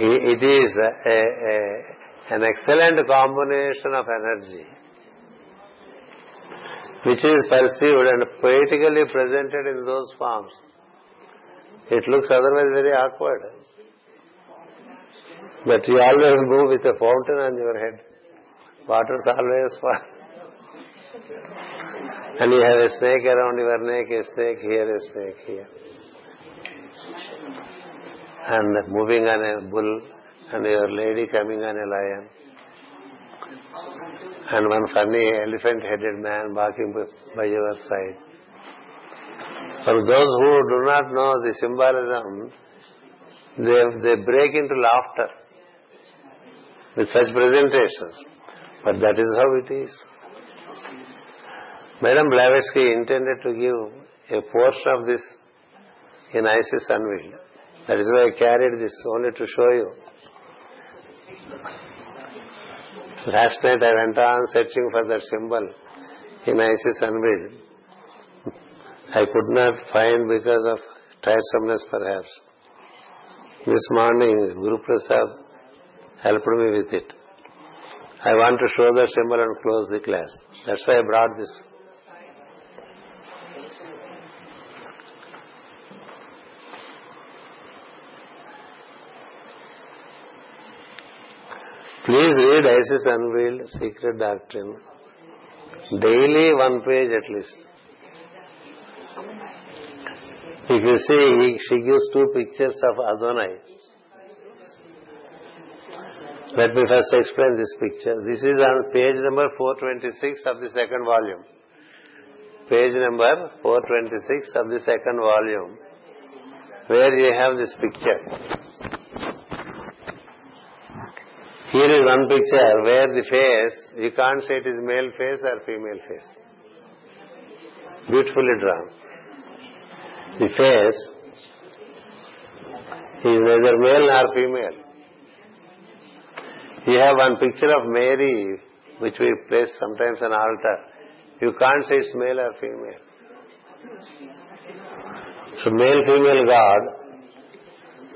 It is a, a, an excellent combination of energy. which is perceived and poetically presented in those forms. It looks otherwise very awkward. But you always move with a fountain on your head. Water's always (laughs) far. And you have a snake around your neck, a snake here, a snake here. And moving on a bull, and your lady coming on a lion. And one funny elephant-headed man walking by your side. For those who do not know the symbolism, they, they break into laughter with such presentations. But that is how it is. Madam Blavatsky intended to give a portion of this in Isis Unveiled. That is why I carried this only to show you. Last night I went on searching for that symbol in Isis Unveiled. I could not find because of tiresomeness perhaps. This morning Guru Prasad helped me with it. I want to show the symbol and close the class. That's why I brought this Please read Isis Unveiled Secret Doctrine. Daily one page at least. If you see, she gives two pictures of Adonai. Let me first explain this picture. This is on page number 426 of the second volume. Page number 426 of the second volume, where you have this picture. Here is one picture where the face, you can't say it is male face or female face. Beautifully drawn. The face is neither male nor female. You have one picture of Mary, which we place sometimes on altar. You can't say it's male or female. So male, female God,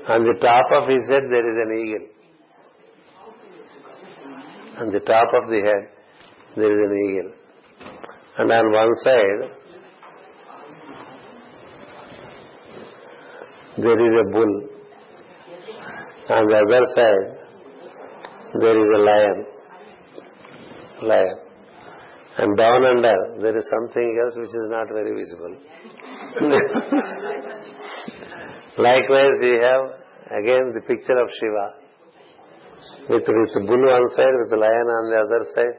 on the top of his head there is an eagle on the top of the head there is an eagle. And on one side there is a bull. On the other side there is a lion. Lion. And down under there is something else which is not very visible. (laughs) Likewise we have again the picture of Shiva with, with bull on one side, with the lion on the other side,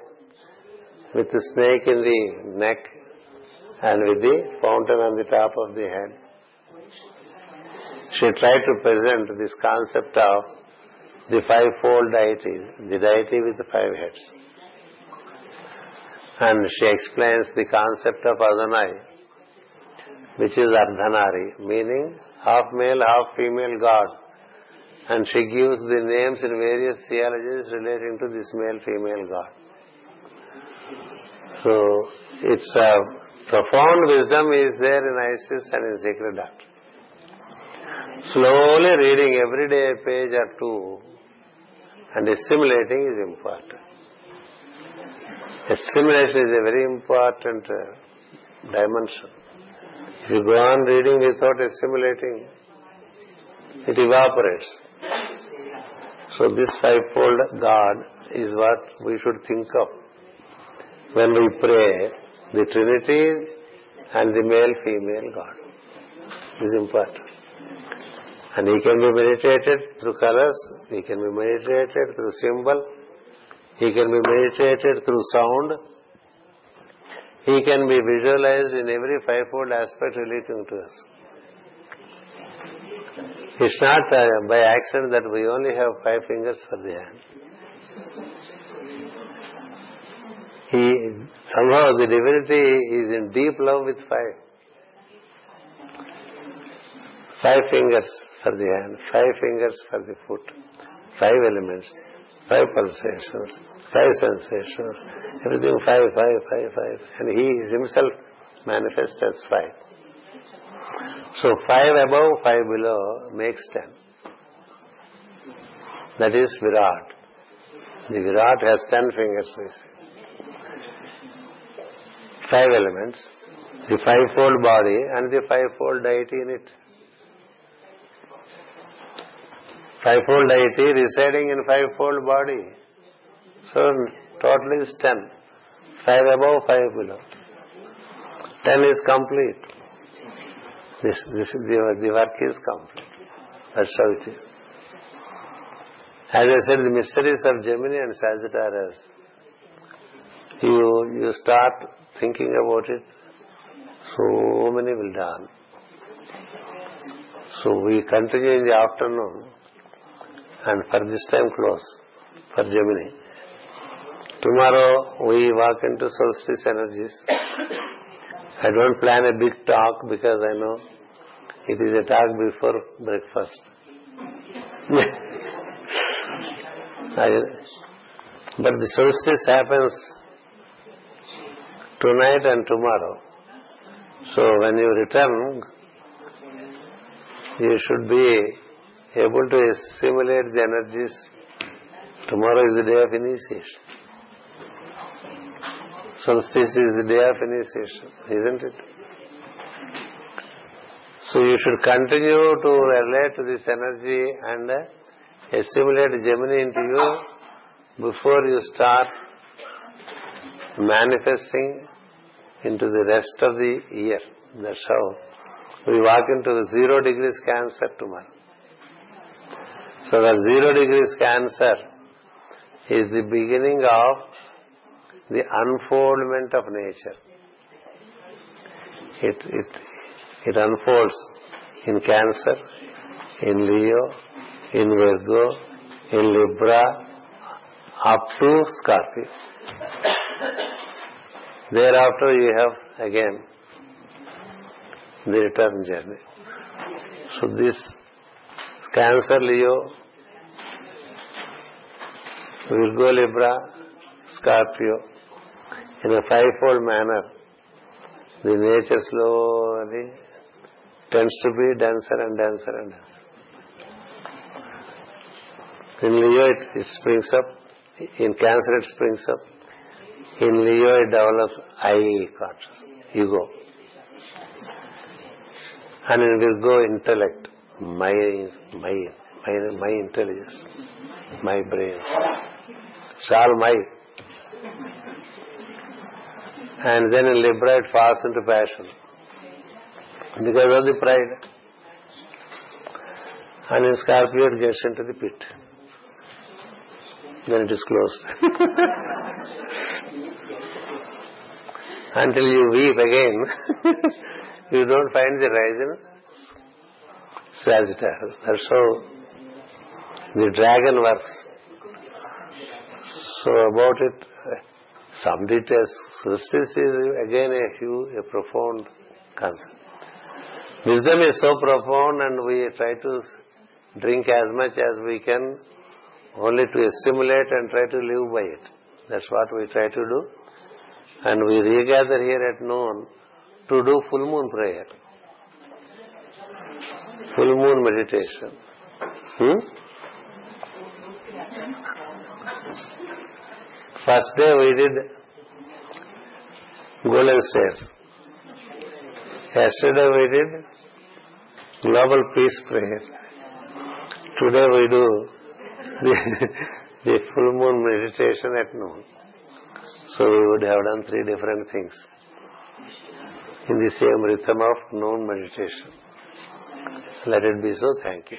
with the snake in the neck, and with the fountain on the top of the head. She tried to present this concept of the fivefold deity, the deity with the five heads. And she explains the concept of Adonai, which is Ardhanari, meaning half male, half female God and she gives the names in various theologies relating to this male female God. So it's a profound wisdom is there in Isis and in Secret Doctrine. Slowly reading every day a page or two and assimilating is important. Assimilation is a very important uh, dimension. If you go on reading without assimilating, it evaporates. So this fivefold God is what we should think of when we pray the Trinity and the male-female God. This is important. And he can be meditated through colors, he can be meditated through symbol, he can be meditated through sound, he can be visualized in every fivefold aspect relating to us. It's not by accident that we only have five fingers for the hand. He somehow the divinity is in deep love with five. Five fingers for the hand, five fingers for the foot, five elements, five pulsations, five sensations, everything five, five, five, five. And he himself manifest as five. So five above, five below makes ten. That is Virat. The Virat has ten fingers, five elements, the fivefold body and the fivefold deity in it. Fivefold deity residing in fivefold body. So total is ten. Five above, five below. Ten is complete. This, this is the, the work is complete. That's how it is. As I said, the mysteries of Gemini and Sagittarius. You, you start thinking about it, so many will dawn. So we continue in the afternoon and for this time close for Gemini. Tomorrow we walk into solstice energies. I don't plan a big talk because I know it is a talk before breakfast. But the solstice happens tonight and tomorrow. So when you return, you should be able to assimilate the energies. Tomorrow is the day of initiation. Solstice is the day of initiation, isn't it? So you should continue to relate to this energy and assimilate Gemini into you before you start manifesting into the rest of the year. That's how we walk into the zero degrees Cancer tomorrow. So the zero degrees Cancer is the beginning of the unfoldment of nature. It, it, it unfolds in Cancer, in Leo, in Virgo, in Libra, up to Scorpio. Thereafter you have again the return journey. So this Cancer, Leo, Virgo, Libra, Scorpio, in a fivefold manner, the nature slowly tends to be denser and denser and denser. In Leo, it, it springs up. In Cancer, it springs up. In Leo, it develops I consciousness, ego. And in Virgo, intellect, my, my, my, my intelligence, my brain. It's all my. And then in Libra, it falls into passion because of the pride. And in Scorpio, it gets into the pit. Then it is closed. Until you weep again, you don't find the rise in Sagittarius. That's how the dragon works. So about it, some details. Justice is again a huge, a profound concept. Wisdom is so profound and we try to drink as much as we can only to assimilate and try to live by it. That's what we try to do. And we regather here at noon to do full moon prayer. Full moon meditation. Hmm? First day we did golden stairs. Yesterday we did global peace prayer. Today we do the, the full moon meditation at noon. So we would have done three different things in the same rhythm of noon meditation. Let it be so. Thank you.